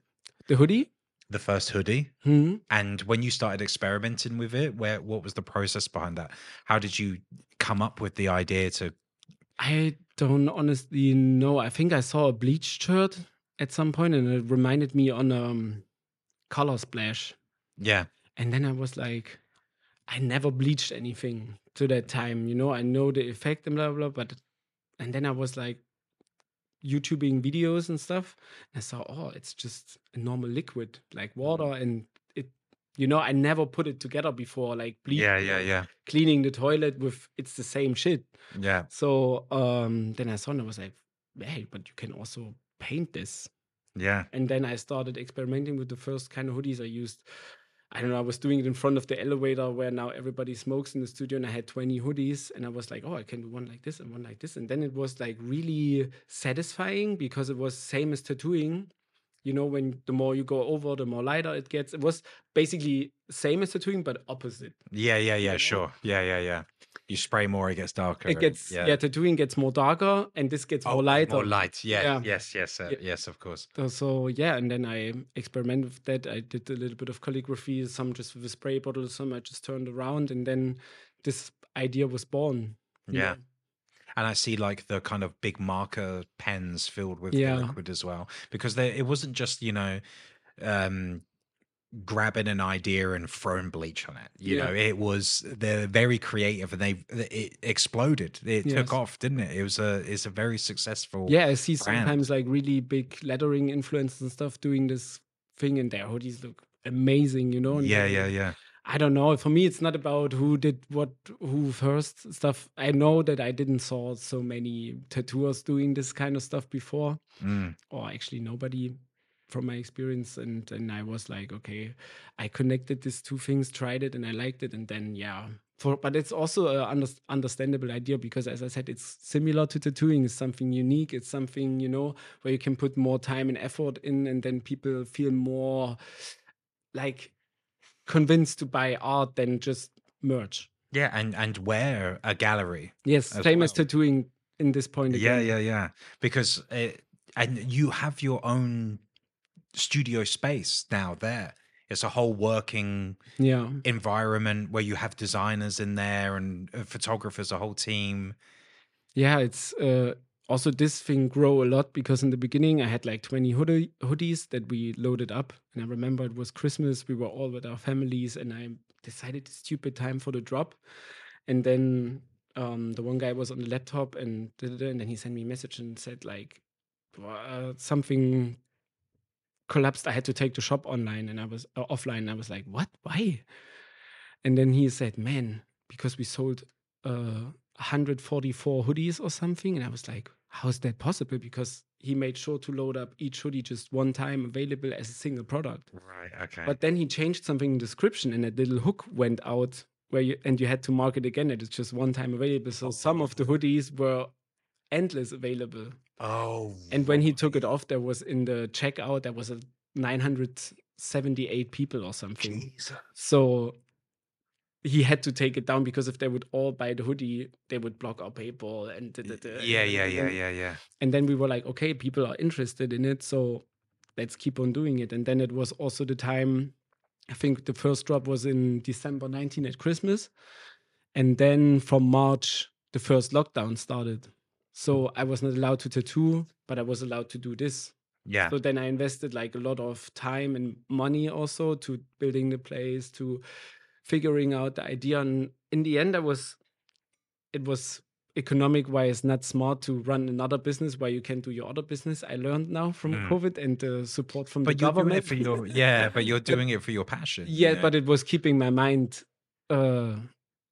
The hoodie the first hoodie hmm and when you started experimenting with it where what was the process behind that how did you come up with the idea to I don't honestly know. I think I saw a bleached shirt at some point and it reminded me on um color splash. yeah And then I was like, I never bleached anything to that time, you know. I know the effect and blah blah, but and then I was like YouTubing videos and stuff. And I saw, oh, it's just a normal liquid like water, and it, you know, I never put it together before, like bleach, yeah yeah yeah cleaning the toilet with it's the same shit. yeah So um, then I saw and I was like, hey, but you can also paint this. yeah And then I started experimenting with the first kind of hoodies I used. I don't know, I was doing it in front of the elevator where now everybody smokes in the studio, and I had 20 hoodies, and I was like, oh, I can do one like this and one like this. And then it was like really satisfying because it was same as tattooing. You know, when the more you go over, the more lighter it gets. It was basically same as tattooing, but opposite. yeah yeah yeah know? sure yeah yeah yeah you spray more it gets darker It gets yeah. tattooing gets more darker, and this gets Oh, more lighter. More light. Yeah. Yeah. Yes. Yes. Uh, Yeah. Yes. Of course. So, yeah, and then I experimented with that. I did a little bit of calligraphy, some just with a spray bottle, some I just turned around, and then this idea was born. Yeah. And I see like the kind of big marker pens filled with Yeah. liquid as well, because they, it wasn't just you know, um, grabbing an idea and throwing bleach on it. You Yeah. know, it was they're very creative and they it exploded. It Yes. took off, didn't it? It was a it's a very successful. Yeah, I see brand. sometimes like really big lettering influencers and stuff doing this thing, and their hoodies look amazing. You know? And Yeah. Yeah. Yeah. I don't know. For me, it's not about who did what, who first stuff. I know that I didn't saw so many tattooers doing this kind of stuff before. Mm. or actually nobody from my experience and and I was like okay I connected these two things tried it and I liked it and then yeah for but it's also a under, understandable idea because as I said it's similar to tattooing it's something unique it's something you know where you can put more time and effort in and then people feel more like convinced to buy art than just merch Yeah. And and wear a gallery. yes As same as tattooing in this point Yeah, yeah, yeah. Because it, and you have your own studio space now there. It's a whole working yeah environment where you have designers in there and uh, photographers, a whole team. yeah, it's uh, also this thing grow a lot because in the beginning I had like 20 hoodie, hoodies that we loaded up. And I remember it was Christmas. We were all with our families and I decided the stupid time for the drop. And then um, the one guy was on the laptop and and then he sent me a message and said like uh, something collapsed. I had to take the shop online and I was uh, offline. And I was like, what? Why? And then he said, man, because we sold uh, 144 hoodies or something. And I was like, how is that possible? Because he made sure to load up each hoodie just one time available as a single product. Right. Okay. But then he changed something in the description and a little hook went out where you and you had to mark it again and it's just one time available. So some of the hoodies were endless available. Oh. And when he took it off, there was in the checkout, there was a 978 people or something. Jesus. So he had to take it down because if they would all buy the hoodie, they would block our PayPal and da, da, da, Yeah. Yeah. Yeah. Yeah. Yeah. And then we were like, okay, people are interested in it, so let's keep on doing it. And then it was also the time. I think the first drop was in December 19 at Christmas, and then from March the first lockdown started. So I was not allowed to tattoo, but I was allowed to do this. Yeah. So then I invested like a lot of time and money also to building the place, to figuring out the idea. And in the end, I was, it was economic wise not smart to run another business where you can do your other business. I learned now from Mm. COVID and the support from But the you're doing government. it for your yeah. But you're doing it for your passion. yeah, but it was keeping my mind uh,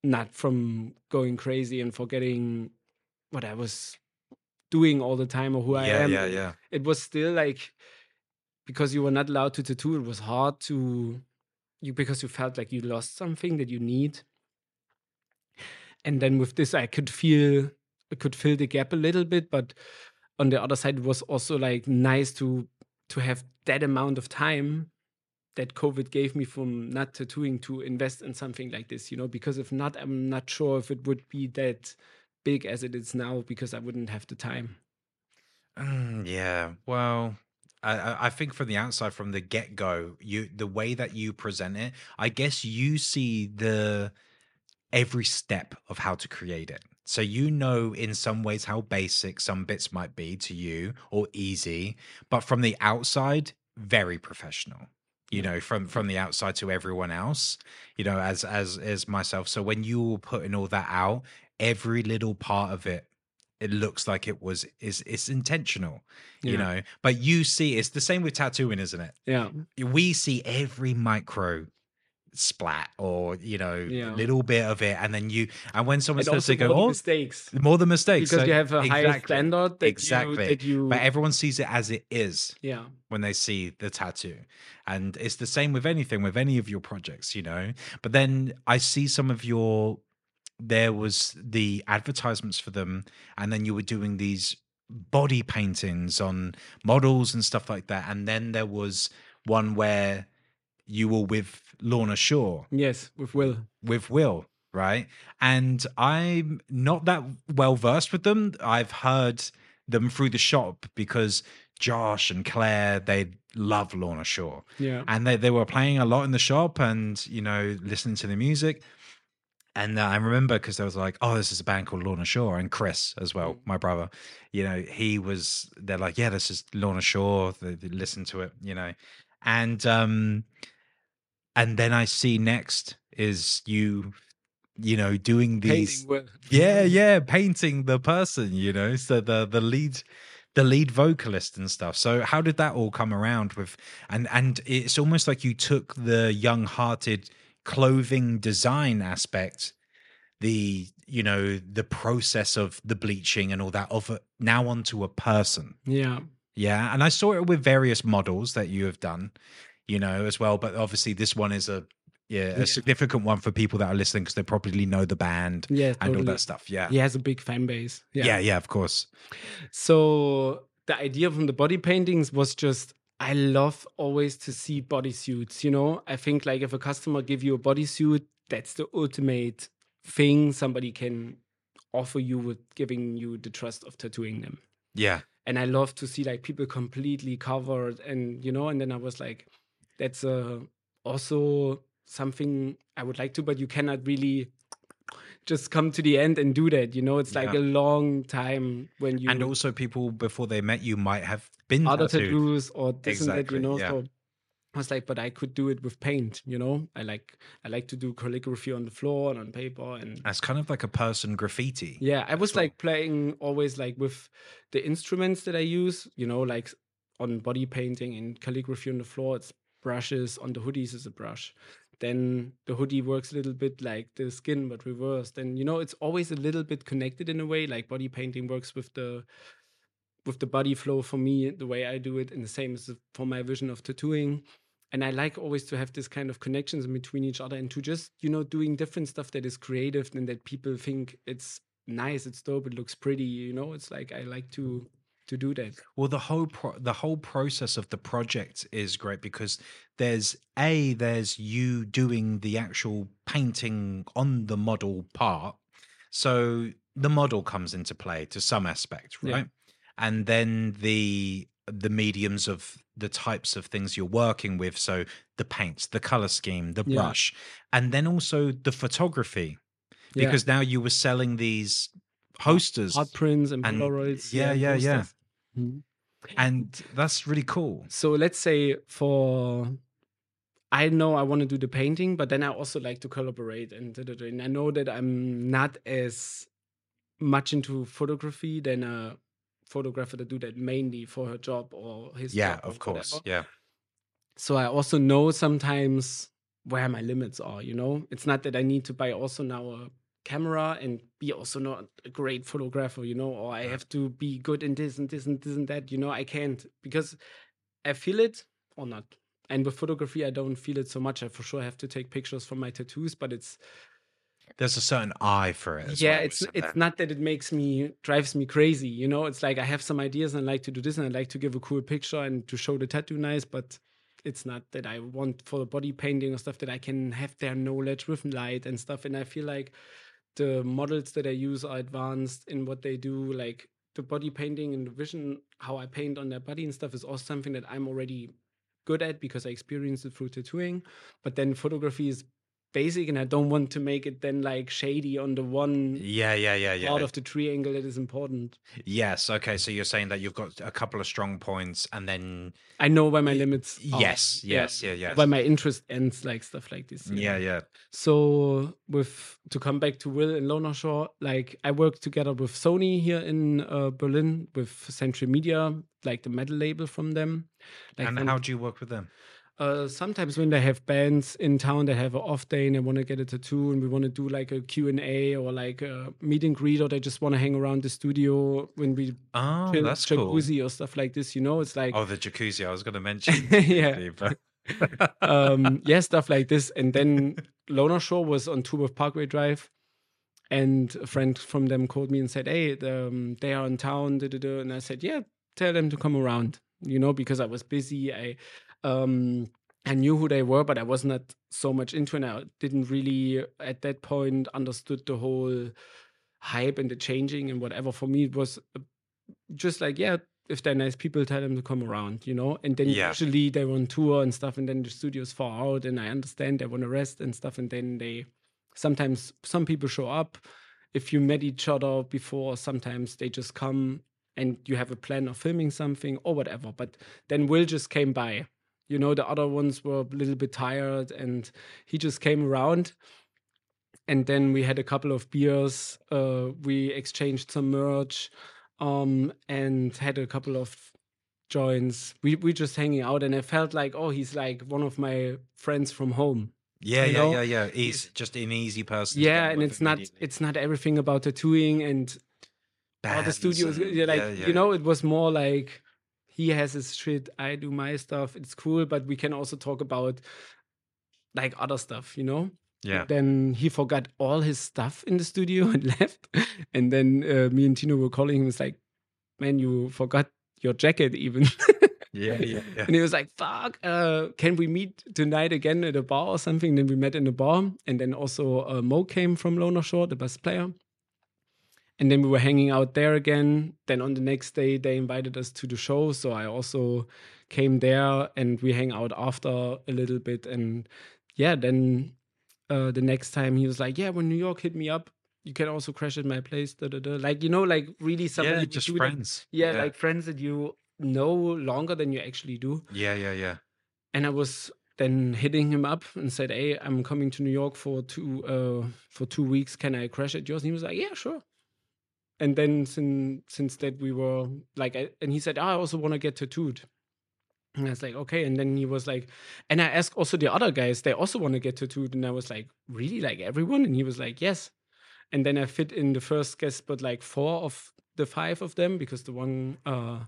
not from going crazy and forgetting what I was doing all the time or who I yeah. am. Yeah. Yeah. It was still like because you were not allowed to tattoo. It was hard to you because you felt like you lost something that you need. And then with this, I could feel I could fill the gap a little bit, but on the other side, it was also like nice to to have that amount of time that COVID gave me from not tattooing to invest in something like this, you know, because if not, I'm not sure if it would be that big as it is now because I wouldn't have the time. Mm, yeah. Well, I- I, think from the outside, from the get go, you the way that you present it, I guess you see the every step of how to create it. So you know in some ways how basic some bits might be to you or easy, but from the outside, very professional. You know, from from the outside to everyone else, you know, as as as myself. So when you were putting all that out, every little part of it it looks like it was is it's intentional you know but you see it's the same with tattooing isn't it Yeah. we see every micro splat or you know Yeah. little bit of it and then you and when someone starts to go more oh mistakes. more the mistakes Because So- you have a higher standard that exactly you, that you but everyone sees it as it is yeah. when they see the tattoo. And it's the same with anything, with any of your projects, you know. But then I see some of your there was the advertisements for them, and then you were doing these body paintings on models and stuff like that. And then there was one where you were with Lorna Shore Yes, with Will. with Will, right? And I'm not that well versed with them. I've heard them through the shop because Josh and Claire, they love Lorna Shore. Yeah. And they, they were playing a lot in the shop and, you know, listening to the music. And uh, I remember because there was like, oh, this is a band called Lorna Shore and Chris as well, my brother. You know, he was. They're like, yeah, this is Lorna Shore. They, they listen to it, you know, and um, and then I see next is you, you know, doing these. Yeah, yeah, painting the person, you know, so the the lead the lead vocalist and stuff. So how did that all come around with and and it's almost like you took the young-hearted clothing design aspect the you know the process of the bleaching and all that of now onto a person Yeah. yeah and i saw it with various models that you have done you know as well but obviously this one is a yeah a Yeah. significant one for people that are listening because they probably know the band Yeah. and all that stuff yeah He has a big fan base. yeah yeah of course So the idea from the body paintings was just I love always to see bodysuits, you know? I think like if a customer give you a bodysuit, that's the ultimate thing somebody can offer you with giving you the trust of tattooing them. yeah And I love to see like people completely covered and you know, and then I was like, that's uh, also something I would like to, but you cannot really just come to the end and do that. You know, it's like Yeah. a long time when you and also people before they met you might have been other tattoos or this and that, you know. yeah. So I was like, but I could do it with paint, you know. I like I like to do calligraphy on the floor and on paper and That's kind of like a person graffiti. yeah, I was well. like playing always like with the instruments that I use, you know, like on body painting and calligraphy on the floor, it's brushes. On the hoodies is a brush. Then the hoodie works a little bit like the skin, but reversed. And you know, it's always a little bit connected in a way. Like body painting works with the with the body flow for me, the way I do it, and the same is for my vision of tattooing. And I like always to have this kind of connections between each other and to just, you know, doing different stuff that is creative and that people think it's nice, it's dope, it looks pretty, you know. It's like I like to to do that. Well, the whole pro- the whole process of the project is great because there's a there's you doing the actual painting on the model part, so the model comes into play to some aspect, Yeah. right? And then the the mediums of the types of things you're working with, so the paints, the color scheme, the Yeah. brush, and then also the photography, Yeah. because now you were selling these posters, art prints and and- Polaroids. yeah, yeah, yeah. posters. Mhm. and that's really cool. So let's say for I know I want to do the painting, but then I also like to collaborate and, da, da, da. and I know that I'm not as much into photography than a photographer that do that mainly for her job or his Yeah, job or of course. whatever. Yeah. So I also know sometimes where my limits are, you know? It's not that I need to buy also now a camera and be also not a great photographer, you know, or I have to be good in this and this and this and that, you know, I can't because I feel it or not. And with photography, I don't feel it so much. I for sure have to take pictures from my tattoos, but it's There's a certain eye for it. yeah, it's it's there? not that it makes me drives me crazy, you know. It's like I have some ideas and I like to do this and I like to give a cool picture and to show the tattoo nice, but it's not that I want for the body painting or stuff that I can have their knowledge with light and stuff. And I feel like the models that I use are advanced in what they do, like the body painting and the vision, how I paint on their body and stuff is also something that I'm already good at because I experienced it through tattooing. But then photography is basic and I don't want to make it then like shady on the one Yeah, yeah, yeah, yeah. part of the triangle that is important. yes. Okay. So you're saying that you've got a couple of strong points, and then I know where my limits are. yes, yes, yeah, yes. Where my interest ends, like stuff like this. you yeah, yeah. So with to come back to Will and Lorna Shore, like I worked together with Sony here in uh, Berlin with Century Media, like the metal label from them. Like and how do you work with them? Uh, sometimes when they have bands in town they have an off day and they want to get a tattoo and we want to do like a Q&A or like a meet and greet or they just want to hang around the studio when we Oh, chill that's cool. jacuzzi or stuff like this, you know, it's like Oh, the jacuzzi. I was going to mention. yeah. um, yeah, stuff like this. And then Lorna Shore was on tour with Parkway Drive, and a friend from them called me and said, "Hey, um, they are in town." Da, da, da. And I said, "Yeah, tell them to come around." You know, because I was busy. I um, I knew who they were, but I was not so much into it. I didn't really at that point understood the whole hype and the changing and whatever. For me, it was uh, just like, yeah, if they're nice people, tell them to come around, you know. And then Yeah. usually they're on tour and stuff, and then the studio's far out, and I understand they want to rest and stuff, and then they sometimes some people show up. If you met each other before, sometimes they just come and you have a plan of filming something or whatever. But then Will just came by. You know, the other ones were a little bit tired and he just came around. And then we had a couple of beers. Uh, we exchanged some merch um, and had a couple of joints. We we just hanging out, and I felt like, oh, he's like one of my friends from home. yeah, yeah, know, yeah, yeah. He's just an easy person. yeah, and it's not it's not everything about tattooing and all the studios. and- yeah, like yeah, yeah. you know, it was more like he has his shit, I do my stuff. It's cool, but we can also talk about like other stuff, you know. Yeah. Then he forgot all his stuff in the studio and left. And then uh, me and Tino were calling him. It's like, man, you forgot your jacket even. Yeah, yeah, yeah. And he was like, fuck, uh, can we meet tonight again at a bar or something? Then we met in a bar. And then also uh, Mo came from Lorna Shore, the bass player. And then we were hanging out there again. Then on the next day, they invited us to the show. So I also came there and we hang out after a little bit. And yeah, then uh, the next time he was like, yeah, when New York hit me up, you can also crash at my place. Da, da, da. Like you know, like really somebody yeah, just friends. yeah, like friends that you know longer than you actually do. yeah, yeah, yeah. And I was then hitting him up and said, "Hey, I'm coming to New York for two uh for two weeks. Can I crash at yours?" And he was like, "Yeah, sure." And then since since that we were like, I, and he said, "Ah, "I also want to get tattooed." And I was like, "Okay." And then he was like, and I asked also the other guys, they also want to get tattooed, and I was like, "Really, like everyone?" And he was like, "Yes." And then I fit in the first guest but like four of the five of them because the one uh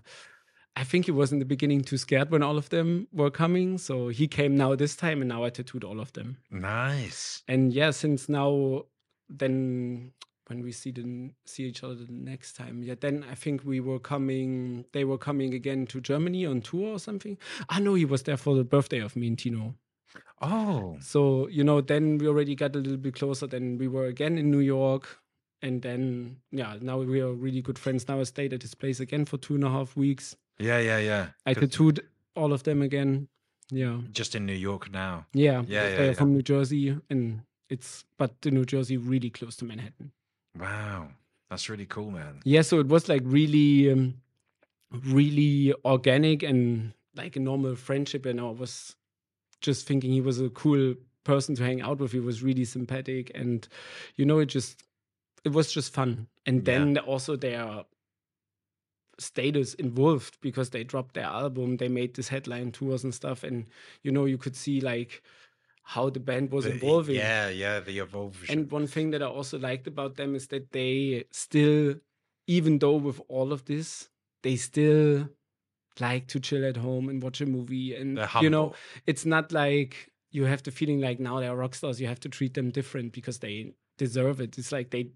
I think he was in the beginning too scared when all of them were coming. So he came now this time, and now I tattooed all of them. Nice. And yeah, since now, then when we see the see each other the next time, yeah, then I think we were coming. They were coming again to Germany on tour or something. Ah, I know he was there for the birthday of me and Tino. Oh, So you know, then we already got a little bit closer. Then we were again in New York. And then, yeah, now we are really good friends. Now I stayed at his place again for two and a half weeks. yeah, yeah, yeah. I tattooed all of them again. Yeah. just in New York now. Yeah. Yeah, yeah, yeah. from New Jersey and it's but the New Jersey really close to Manhattan. Wow, that's really cool, man. Yeah, so it was like really um, really organic and like a normal friendship and I was just thinking he was a cool person to hang out with. He was really sympathetic and you know it just it was just fun. And Yeah. then also their status involved because they dropped their album, they made this headline tours and stuff and you know you could see like how the band was The- evolving. Yeah, yeah, the evolution. And one thing that I also liked about them is that they still, even though with all of this, they still like to chill at home and watch a movie. And you know, it's not like you have the feeling like now they're rock stars. You have to treat them different because they deserve it. It's like they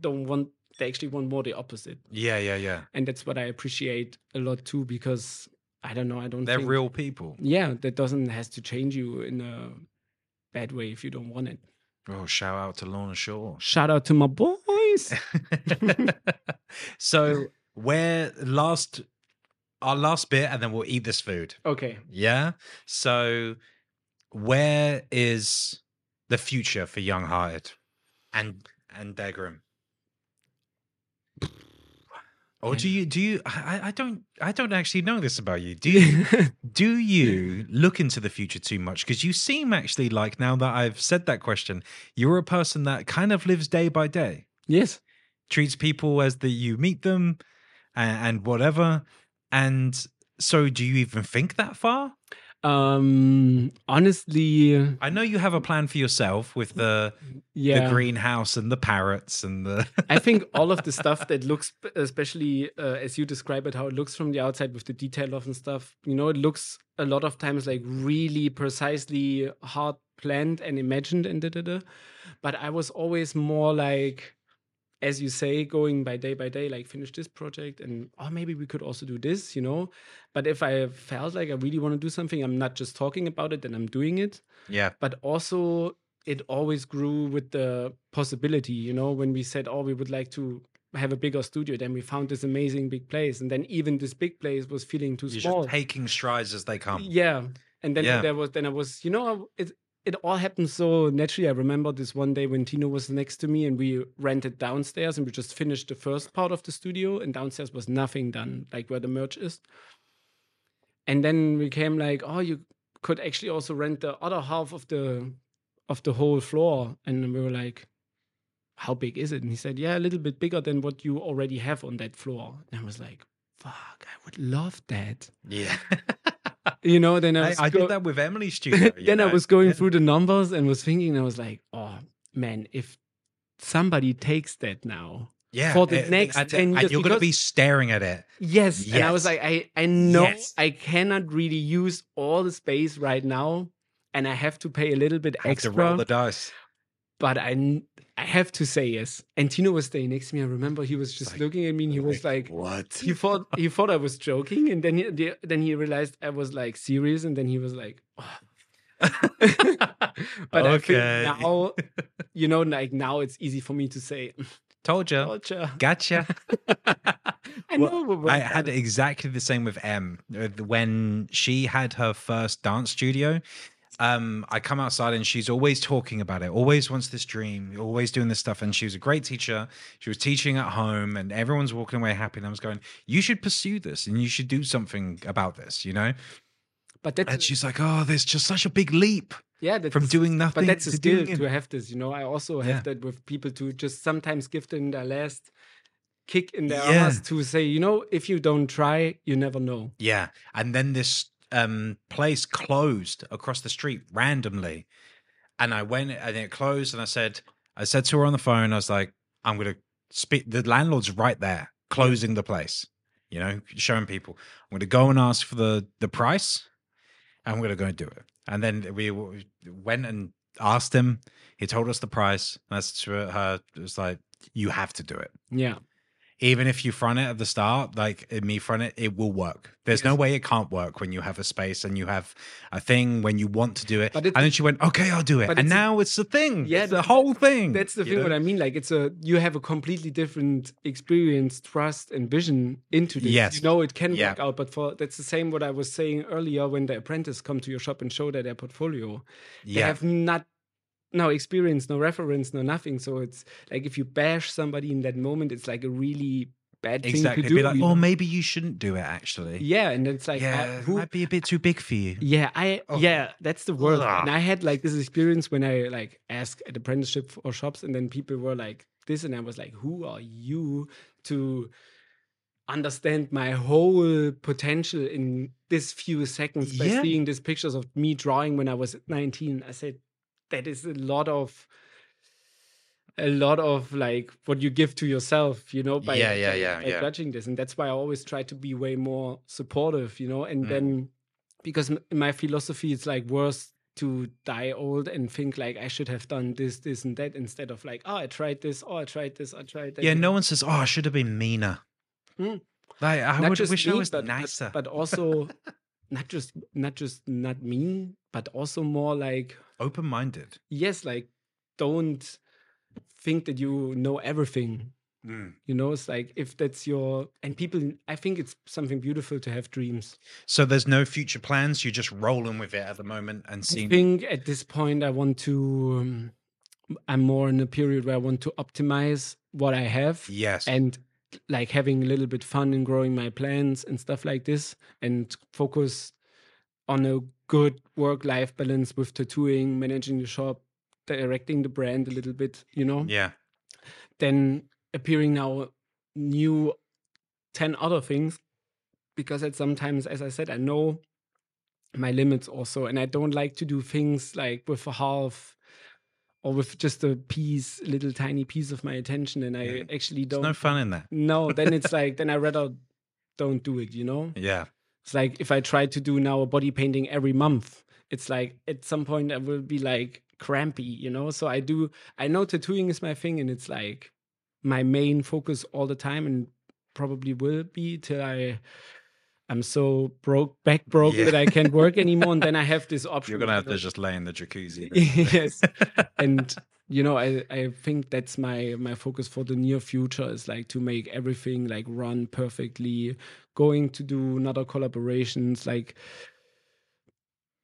don't want. They actually want more the opposite, yeah, yeah, yeah. and that's what I appreciate a lot too. Because I don't know. I don't. They're think, real people. Yeah, that doesn't has to change you in a bad way if you don't want it. Oh, shout out to Lorna Shore. Shout out to my boys. so, where last our last bit, and then we'll eat this food. Okay. Yeah. So, where is the future for Young Hearted and and Der Grimm? Or do you do you I, I don't I don't actually know this about you. Do you do you look into the future too much? Because you seem actually like now that I've said that question, you're a person that kind of lives day by day, yes. treats people as that you meet them and, and whatever. And so do you even think that far? Um honestly I know you have a plan for yourself with the yeah. the greenhouse and the parrots and the I think all of the stuff that looks especially uh, as you describe it how it looks from the outside with the detail of and stuff, you know, it looks a lot of times like really precisely hard planned and imagined and da da da. But I was always more like as you say, going by day by day, like finish this project and oh maybe we could also do this, you know. But if I felt like I really want to do something, I'm not just talking about it, then I'm doing it. yeah but also it always grew with the possibility you know when we said oh we would like to have a bigger studio then we found this amazing big place and then even this big place was feeling too you're small just taking strides as they come. yeah and then Yeah. there was then i was you know it it all happened so naturally. I remember this one day when tino was next to me and we rented downstairs and we just finished the first part of the studio and downstairs was nothing done like where the merch is. And then we came like oh you could actually also rent the other half of the of the whole floor. And we were like how big is it? And he said yeah a little bit bigger than what you already have on that floor. And i was like fuck i would love that. Yeah. you know then i, I, was I go- did that with Emily's studio. then I was going Yeah. through the numbers and was thinking, I was like, oh man, if somebody takes that now, yeah, for the uh, next and- 10 and years, you're going to be staring at it. yes. And I was like, I, I know Yes. I cannot really use all the space right now, and I have to pay a little bit Have to roll extra, the dice. But I I have to say yes. And Tino was staying next to me. I remember he was just Like- looking at me and he was like, "What?" he thought he thought I was joking, and then he, then he realized I was like serious, and then he was like, oh. but I think Okay. now, you know, like now it's easy for me to say, Told you. culture. Gotcha. I Well, know, I had exactly the same with M when she had her first dance studio. Um, I come outside and she's always talking about it, always wants this dream, always doing this stuff. And she was a great teacher. She was teaching at home and everyone's walking away happy. And I was going, You should pursue this and you should do something about this, you know? But that's And she's like, Oh, there's just such a big leap yeah, that's from doing nothing But that's a to skill doing to have this. You know, I also have Yeah. that with people to just sometimes give them their last kick in their Yeah. ass to say, you know, if you don't try, you never know. Yeah. And then this um place closed across the street randomly. And I went and it closed and I said I said to her on the phone, I was like, I'm gonna speak the landlord's right there, closing the place, you know, showing people. I'm gonna go and ask for the the price. and I'm gonna go and do it. And then we went and asked him. He told us the price. And said to her, it was like, you have to do it Yeah. Even if you front it at the start, like eh, me front it, it will work. There's no way it can't work when you have a space and you have a thing when you want to do it. And then she went, "Okay, I'll do it." And it's a- now it's the thing. Yeah, it's the whole thing. That's the thing. know? What I mean, like it's a you have a completely different experience, trust, and vision into this. Yes. You know, it can Yeah. work out, but for that's the same what I was saying earlier when the apprentice come to your shop and show their, their portfolio. They yeah, have not no experience, no reference, no nothing. So it's like if you bash somebody in that moment, it's like a really bad thing exactly. to do. Be like, you oh, maybe you shouldn't do it. Actually, yeah, and it's like yeah, uh, who might be a bit too big for you. yeah, I Oh. yeah, that's the word. Ugh. And I had like this experience when I like asked at apprenticeship or shops, and then people were like this, and I was like, "Who are you to understand my whole potential in this few seconds by Yeah. seeing these pictures of me drawing when I was 19?" I said, "That is a lot of." A lot of like what you give to yourself, you know, by, Yeah, yeah, yeah, by yeah. judging this, and that's why I always try to be way more supportive, you know, and Mm. then because my philosophy it's like worse to die old and think like I should have done this, this, and that instead of like, oh, I tried this, oh, I tried this, I tried that. Yeah, no one says, "Oh, I should have been meaner." Mm. Like, I Not would just wish I was but, but- nicer. but also not just not just not mean, but also more like Open-minded. yes, like don't think that you know everything. You know, it's like if that's your and people. I think it's something beautiful to have dreams. So there's no future plans. You're just rolling with it at the moment and seeing. I think at this point I want to. Um, I'm more in a period where I want to optimize what I have yes. and like having a little bit fun in growing my plants and stuff like this, and focus on a good work-life balance with tattooing, managing the shop, directing the brand a little bit. You know, yeah. then appearing now new 10 other things because at sometimes as i said i know my limits also and i don't like to do things like with a half or with just a piece little tiny piece of my attention and i Yeah. actually don't no fun in that. no then it's like then i rather don't do it you know Yeah. it's like if i try to do now a body painting every month it's like at some point i will be like crampy you know so i do i know tattooing is my thing and it's like my main focus all the time and probably will be till i i'm so broke back broke Yeah. that i can't work anymore and then i have this option You're gonna have to just lay in the jacuzzi. yes and you know i i think that's my my focus for the near future is like to make everything like run perfectly going to do another collaborations like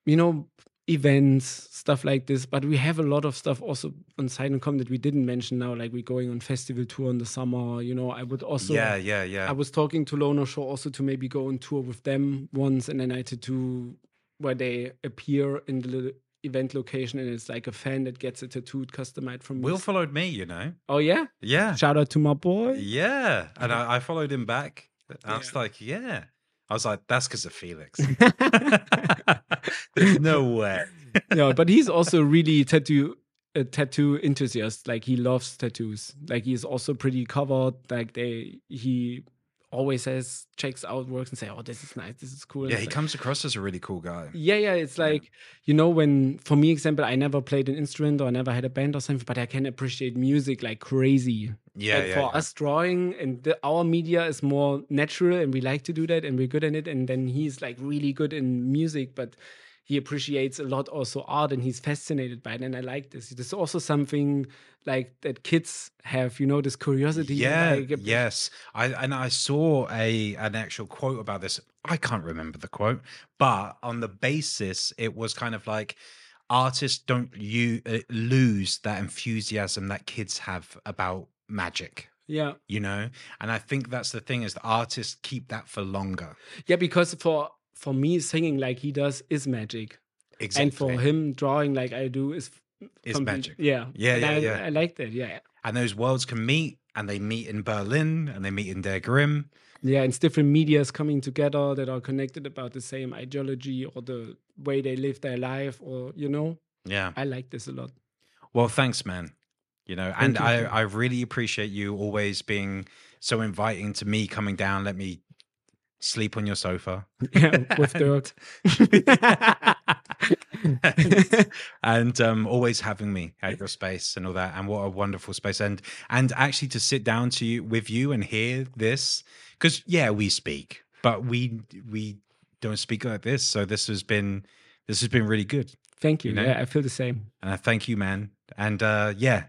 you know events stuff like this but we have a lot of stuff also on side and com that we didn't mention now like we're going on festival tour in the summer you know i would also yeah, yeah, yeah. I was talking to Lorna Shore also to maybe go on tour with them once and then I had to where they appear in the little event location and it's like a fan that gets a tattooed customized from Will me. followed me, you know. Oh yeah? Yeah. Shout out to my boy. Yeah. And I, I followed him back. I was Yeah. like, yeah. I was like, that's because of Felix. There's no way. no, but he's also really tattoo a tattoo enthusiast. Like he loves tattoos. Like he's also pretty covered. Like they he always says checks out works and say, Oh, this is nice, this is cool. Yeah, he like- comes across as a really cool guy. Yeah, yeah. It's Yeah. like, you know, when for me, example, I never played an instrument or I never had a band or something, but I can appreciate music like crazy. Yeah, like yeah. for yeah. us drawing and the, our media is more natural and we like to do that and we're good at it. And then he's like really good in music, but he appreciates a lot also art and he's fascinated by it. And I like this. There's also something like that kids have, you know, this curiosity. Yeah, like, yes. I and I saw a an actual quote about this. I can't remember the quote, but on the basis, it was kind of like artists don't you uh, lose that enthusiasm that kids have about magic yeah you know and i think that's the thing is the artists keep that for longer yeah because for for me singing like he does is magic. Exactly and for him drawing like i do is is magic. yeah. Yeah, yeah, I, yeah. I like that yeah. And those worlds can meet and they meet in berlin and they meet in der Grimm yeah it's different medias coming together that are connected about the same ideology or the way they live their life or you know? Yeah. I like this a lot. Well thanks man. You know and you, i i really appreciate you always being so inviting to me coming down. Let me sleep on your sofa. Yeah with dirk and um, always having me at your space and all that and what a wonderful space. And and actually to sit down to you with you and hear this because yeah we speak but we we don't speak like this. So this has been this has been really good thank you, You know? yeah i feel the same. And i thank you man. And uh yeah